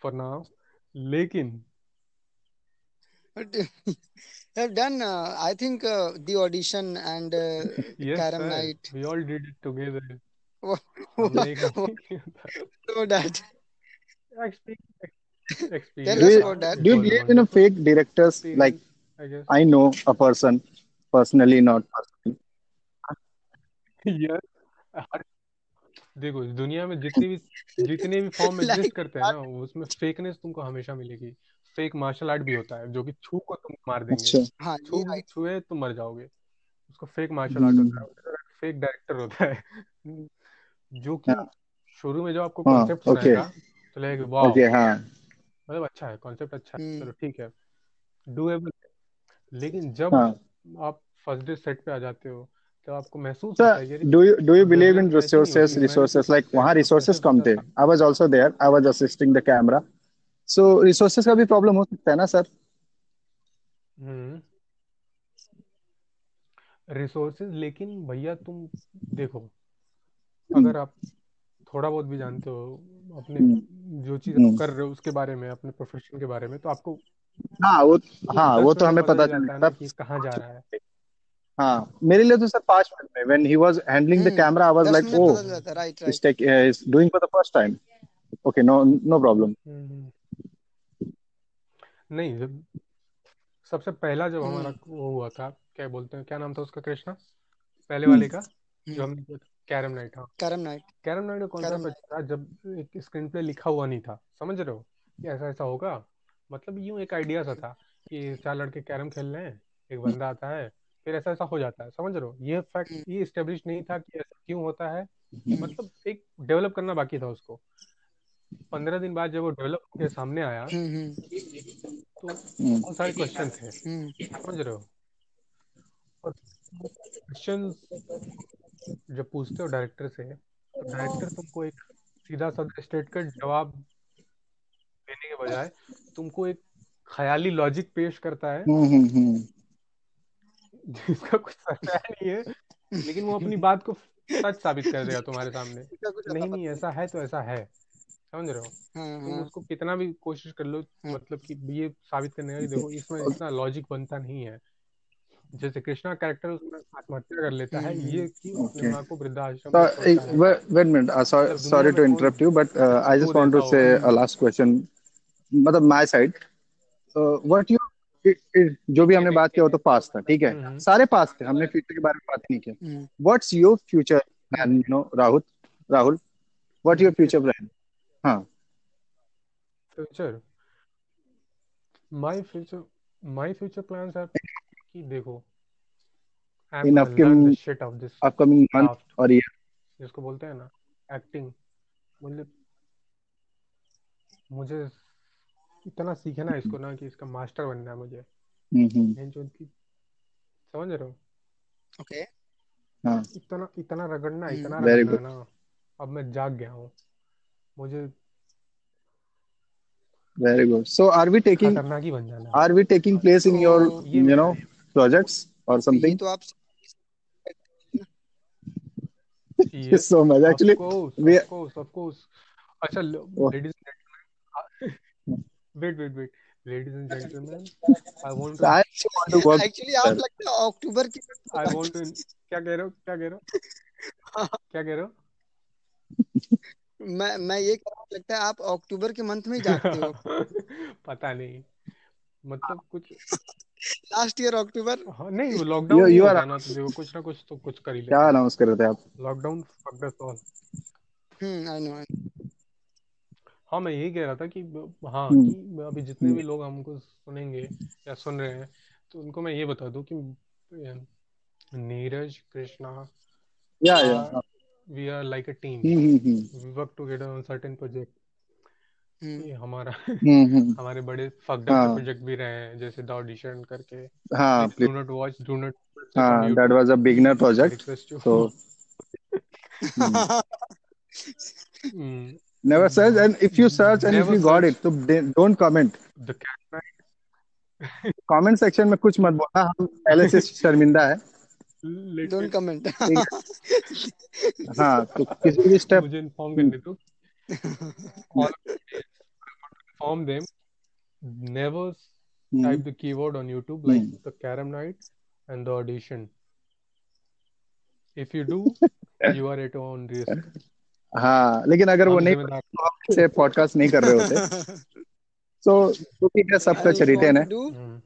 for now lekin (laughs) have done uh, i think uh, the audition and uh, yes, Karam sir. night we all did it together what, so that experience Tell us about that. do you believe in a fake directors like I guess. I know a person personally, not personally. yes. देखो दुनिया में जितनी भी जितने भी form exist करते हैं ना उसमें फेकनेस तुमको हमेशा मिलेगी। फेक मार्शल आर्ट भी होता है जो कि छू को तुम मार देंगे। अच्छा। हाँ छू छुए तुम मर जाओगे। उसको फेक मार्शल आर्ट होता है फेक डायरेक्टर होता है। (laughs) जो कि शुरू में जो आपको हाँ, कॉन्सेप्ट okay. सुनाएगा तो लगेगा वाह ओके हाँ। मतलब अच्छा है कॉन्सेप्ट अच्छा है। हम्म। चलो ठीक है। डूएबल लेकिन जब हाँ। आप फ़र्स्ट डे सेट पे आ जाते हो तो आपको महसूस होता है सर यार do you do you believe in ज़रूरत ऐसी नहीं resources होती मैंने resources? तो like वहाँ ऐसा कम थे। I was also there. I was assisting the camera. So resources का भी प्रॉब्लम हो सकता है ना सर हम्म। रिसोर्सेज लेकिन भैया तुम देखो अगर आप थोड़ा बहुत भी जानते हो अपने हम्म, जो चीज़ हम्म। आप कर रहे हो उसके बारे में अपने प्रोफेशन के बारे में तो आपको हाँ वो हाँ वो तो हमें पता चल जाता है कहाँ जा रहा है। हाँ मेरे लिए तो सर पाँच मिनट में when he was handling the hmm, camera I was दस like मिनट oh पता चल जाता है right he's doing for the first time. Okay no no problem. हम्म। नहीं जब सबसे पहला जब हमारा हम्म वो हुआ था क्या बोलते हैं क्या नाम था उसका कृष्णा? पहले वाले का जो हम्म। हमने किया था कैरम नाइट हाँ। Carrom night. कैरम नाइट का कॉन्सेप्ट करम अच्छा था जब एक स्क्रीन प्ले लिखा हुआ नहीं था समझ रहे हो? कि ऐसा ऐसा होगा? मतलब यूँ एक आइडिया सा था कि चार लड़के कैरम खेल रहे हैं एक बंदा आता है फिर ऐसा ऐसा हो जाता है समझ रहे हो? ये फैक्ट हम्म। ये स्टेब्लिश नहीं था कि ऐसा क्यों होता है हम्म। मतलब एक डेवलप करना बाकी था उसको। पंद्रह दिन बाद जब वो डेवलप के सामने आया हम्म तो बहुत सारे क्वेश्चन थे समझ रहे हो? और क्वेश्चन जब पूछते हो डायरेक्टर से तो डायरेक्टर तुमको एक सीधा साधा स्ट्रेट कट जवाब देने के बजाय तुमको एक ख्याली लॉजिक पेश करता है। जिसका कुछ सच नहीं है लेकिन वो अपनी बात को सच साबित कर देगा तुम्हारे सामने। (laughs) नहीं नहीं ऐसा है तो ऐसा है। समझ रहे हो? हाँ तुम हाँ उसको कितना भी कोशिश कर लो हाँ मतलब कि ये साबित करने का देखो इसमें इतना लॉजिक बनता नहीं है। जैसे कृष्णा कैरेक्टर उसमें आत्महत्या कर लेता है हम्म ये हम्म। कि अपने. माँ को वृद्धाश्रम So, में छोड़ता wait, wait a minute. Sorry, दुनिया sorry में to कौन interrupt you, but uh, I just खुद want to ऐसा say होगा a last question. मतलब what you it, it, जो भी हमने बात किया वो तो पास था ठीक है? हम्म। सारे पास थे हमने फ्यूचर के बारे में बात नहीं किया हम्म। What's your future plan you know Rahul Rahul what your future plan हाँ। Future my future my future plans are कि देखो in upcoming shit of this upcoming month और ईयर जिसको बोलते हैं ना एक्टिंग मतलब मुझे इतना सीखना है इसको ना कि इसका मास्टर बनना है मुझे। हम्म मैं जो की समझ रहे हो? ओके। हाँ। इतना इतना रगड़ना हम्म। इतना वेरी रगड़ना गुड ना अब मैं जाग गया हूँ। मुझे very good so are we taking खतरनाक ही बन जाना are we taking place in your तो ये यू नो प्रोजेक्ट्स और समथिंग तो आप yes (laughs) so much of actually course we of course अच्छा oh, ladies wait wait wait ladies and gentleman I want so to I want to work actually आप. लगता है अक्टूबर की आई वांट टू क्या कह रहे हो? क्या कह रहे हो? क्या कह रहे हो? मैं मैं ये कह रहा हूँ लगता है आप अक्टूबर के मंथ में ही जागते हो। (laughs) पता नहीं। मतलब कुछ लास्ट ईयर अक्टूबर नहीं वो लॉकडाउन नहीं you ना तो देखो कुछ ना कुछ तो कुछ कर ही ले क्या अनाउंस कर रहे थे आप? Lockdown fuck that all hmm I know हाँ मैं यही कह रहा था कि हाँ हम्म। कि अभी जितने भी लोग हमको सुनेंगे या सुन रहे हैं तो उनको मैं ये बता दूँ कि नीरज कृष्णा या या we are like a team. Hmm hmm hmm. We work together on certain project. हम्म। ये हमारा हम्म हम्म। हमारे बड़े फकड हाँ। प्रोजेक्ट भी रहे हैं जैसे द ऑडिशन करके। हाँ do not watch do not हाँ that was a beginner project so (laughs) (laughs) never search and if you search and if you got search. it so don't comment the cat comment section में कुछ मत बोलना हम पहले से शर्मिंदा है डोंट कमेंट हाँ तो किसी भी स्टेप मुझे इन्फॉर्म करने दो all inform them never type the keyword on YouTube like Hmm. the Karam Night and the audition. If you do, you are at your own risk. हाँ लेकिन अगर वो नहीं तो आप से पॉडकास्ट नहीं कर रहे होते। सो तो ठीक है सब कुछ है। हम्म,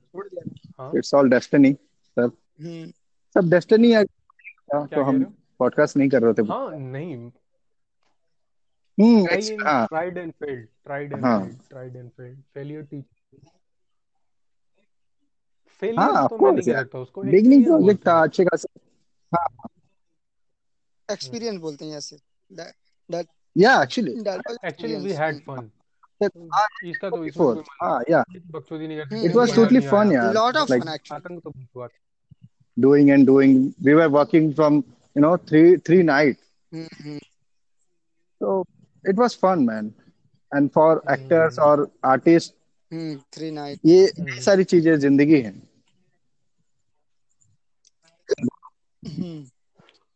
हाँ इट्स ऑल डेस्टिनी सब हम्म सब डेस्टिनी है। तो हम पॉडकास्ट नहीं कर रहे होते। हाँ नहीं। हम्म try ex- and हाँ। tried and failed tried and हाँ। failed tried and failed. Failure teach हाँ तो of मैं नहीं course कह यार। सकता उसको बिगनिंग प्रोजेक्ट था। हैं अच्छे खासा। एक्सपीरियंस बोलते हैं ऐसे। दैट या actually that was actually we had fun इसका तो इसमें हाँ या बकचोदी नहीं कर Hmm, it was totally fun यार lot of like fun actually तो बहुत doing and doing we were working from you know three three night hmm so it was fun man and for actors or artists hmm three night ये ये सारी चीज़ें ज़िंदगी है हम्म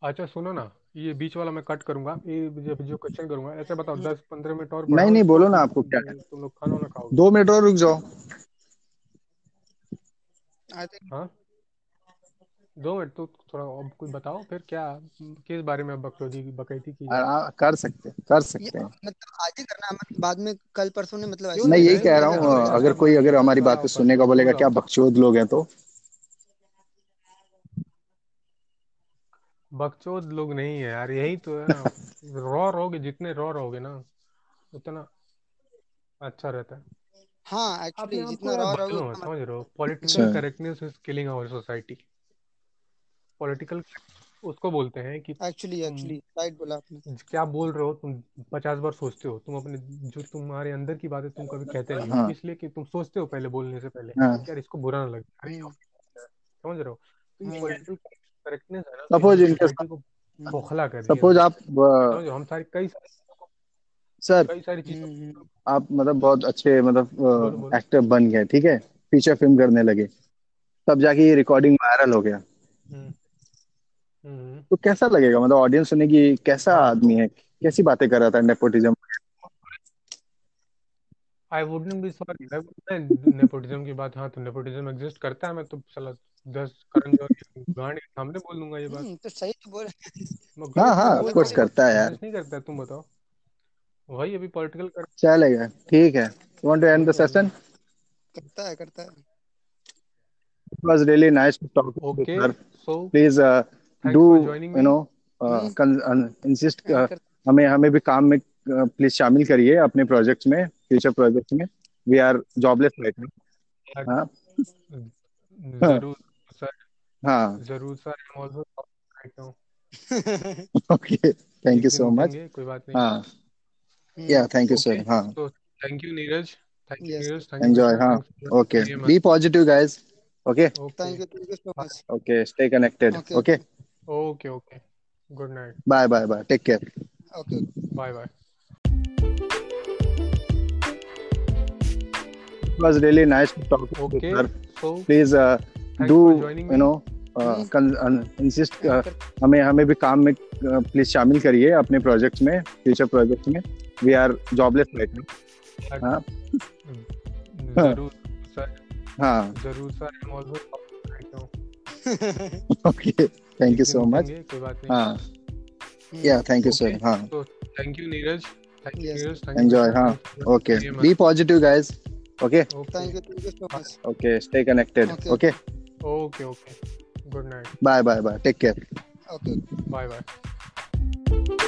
अच्छा सुनो ना ये बीच वाला मैं कट करूँगा। ये जो जो क्वेश्चन करूँगा ऐसे बताओ दस पंद्रह मिनट और नहीं नहीं बोलो ना आपको क्या तुम लोग खाना ना खाओगे दो मिनट और रुक जाओ। हाँ? दो मिनट तो थोड़ा अब कुछ बताओ फिर क्या किस बारे में बकचोदी बकैती की? आ, कर सकते कर सकते हैं। मतलब आज ही करना है मतलब बाद में कल परसों ने मतलब मैं नहीं यही कह रहा हूँ अगर कोई अगर हमारी बात को हूँ, सुनेगा बोलेगा क्या बकचोद लोग हैं तो? बकचोद लोग नहीं है यार यही तो है ना। (laughs) रॉ रहोगे जितने रॉ रहोगे ना उतना अच्छा रहता है। हाँ एक्चुअली जितना रॉ रहोगे उतना समझ रहे हो। Political. Correctness is killing our society political उसको बोलते हैं कि एक्चुअली एक्चुअली राइट बोला आपने। क्या बोल रहे हो तुम पचास बार सोचते हो। तुम अपने जो तुम्हारे अंदर की बात है तुम कभी कहते नहीं हो। इसलिए कि तुम सोचते हो पहले बोलने से पहले। हाँ। यार इसको बुरा ना लगे। समझ रहे हो? तो हाँ। पॉलिटिकल करेक्टनेस है ना Suppose तो इनके को कर सपोज़ आप समझ हम सारी कई सर कई सारी चीज़ों हम्म, हम्म, आप मतलब बहुत अच्छे मतलब एक्टर बन गए ठीक है? फीचर फ़िल्म करने लगे। तब जाके ये रिकॉर्डिंग वायरल हो गया। हम्म हम्म। तो कैसा लगेगा? मतलब ऑडियंस सुनेगी कैसा हाँ, आदमी है? कैसी बातें कर रहा था nepotism I wouldn't be sorry nepotism की बात हाँ तो नेपोटिज्म एग्जिस्ट करता है मैं तो साला दस करण जौहर गांड के सामने बोल दूँगा ये बात। हम्म, तो सही तो बोल हाँ। हाँ ऑफ़ कोर्स करता है यार। नहीं करता तुम बताओ। वही अभी पॉलिटिकल कर चलेगा ठीक है। You want to end the session करता है करता है। It was really nice to talk to you okay please uh, do you know uh, hmm. con- uh, insist uh, हमें हमें भी काम में प्लीज़ शामिल करिए अपने प्रोजेक्ट्स में। फ्यूचर प्रोजेक्ट में we are jobless right now हाँ। (laughs) ज़रूर सर। हाँ। ज़रूर sir I am also right now okay thank you so much कोई बात नहीं। हाँ। या थैंक यू ओके सर हाँ। तो thank you Neeraj thank you Yes, Neeraj thank you हाँ। be positive guys. Okay? Okay you thank you so much. Okay stay connected. Okay, okay. Okay okay good night bye bye bye take care. Okay. Bye bye was really nice to talk to okay. sir. So, please uh, do you me. know insist uh, mm-hmm. uh, uh हमें हमें भी काम में uh, please शामिल करिए अपने projects में future projects में. वी आर जॉबलेस राइट हाँ। ज़रूर sir okay thank you so much हाँ। या थैंक यू सर हाँ। थैंक यू नीरज एंजॉय हाँ. Okay be positive guys huh much. okay Yeah, be positive guys okay Okay. Thank you. Thank you so much. okay stay connected Okay. okay Okay. Okay. Good night. bye bye bye take care Okay. Bye. Bye.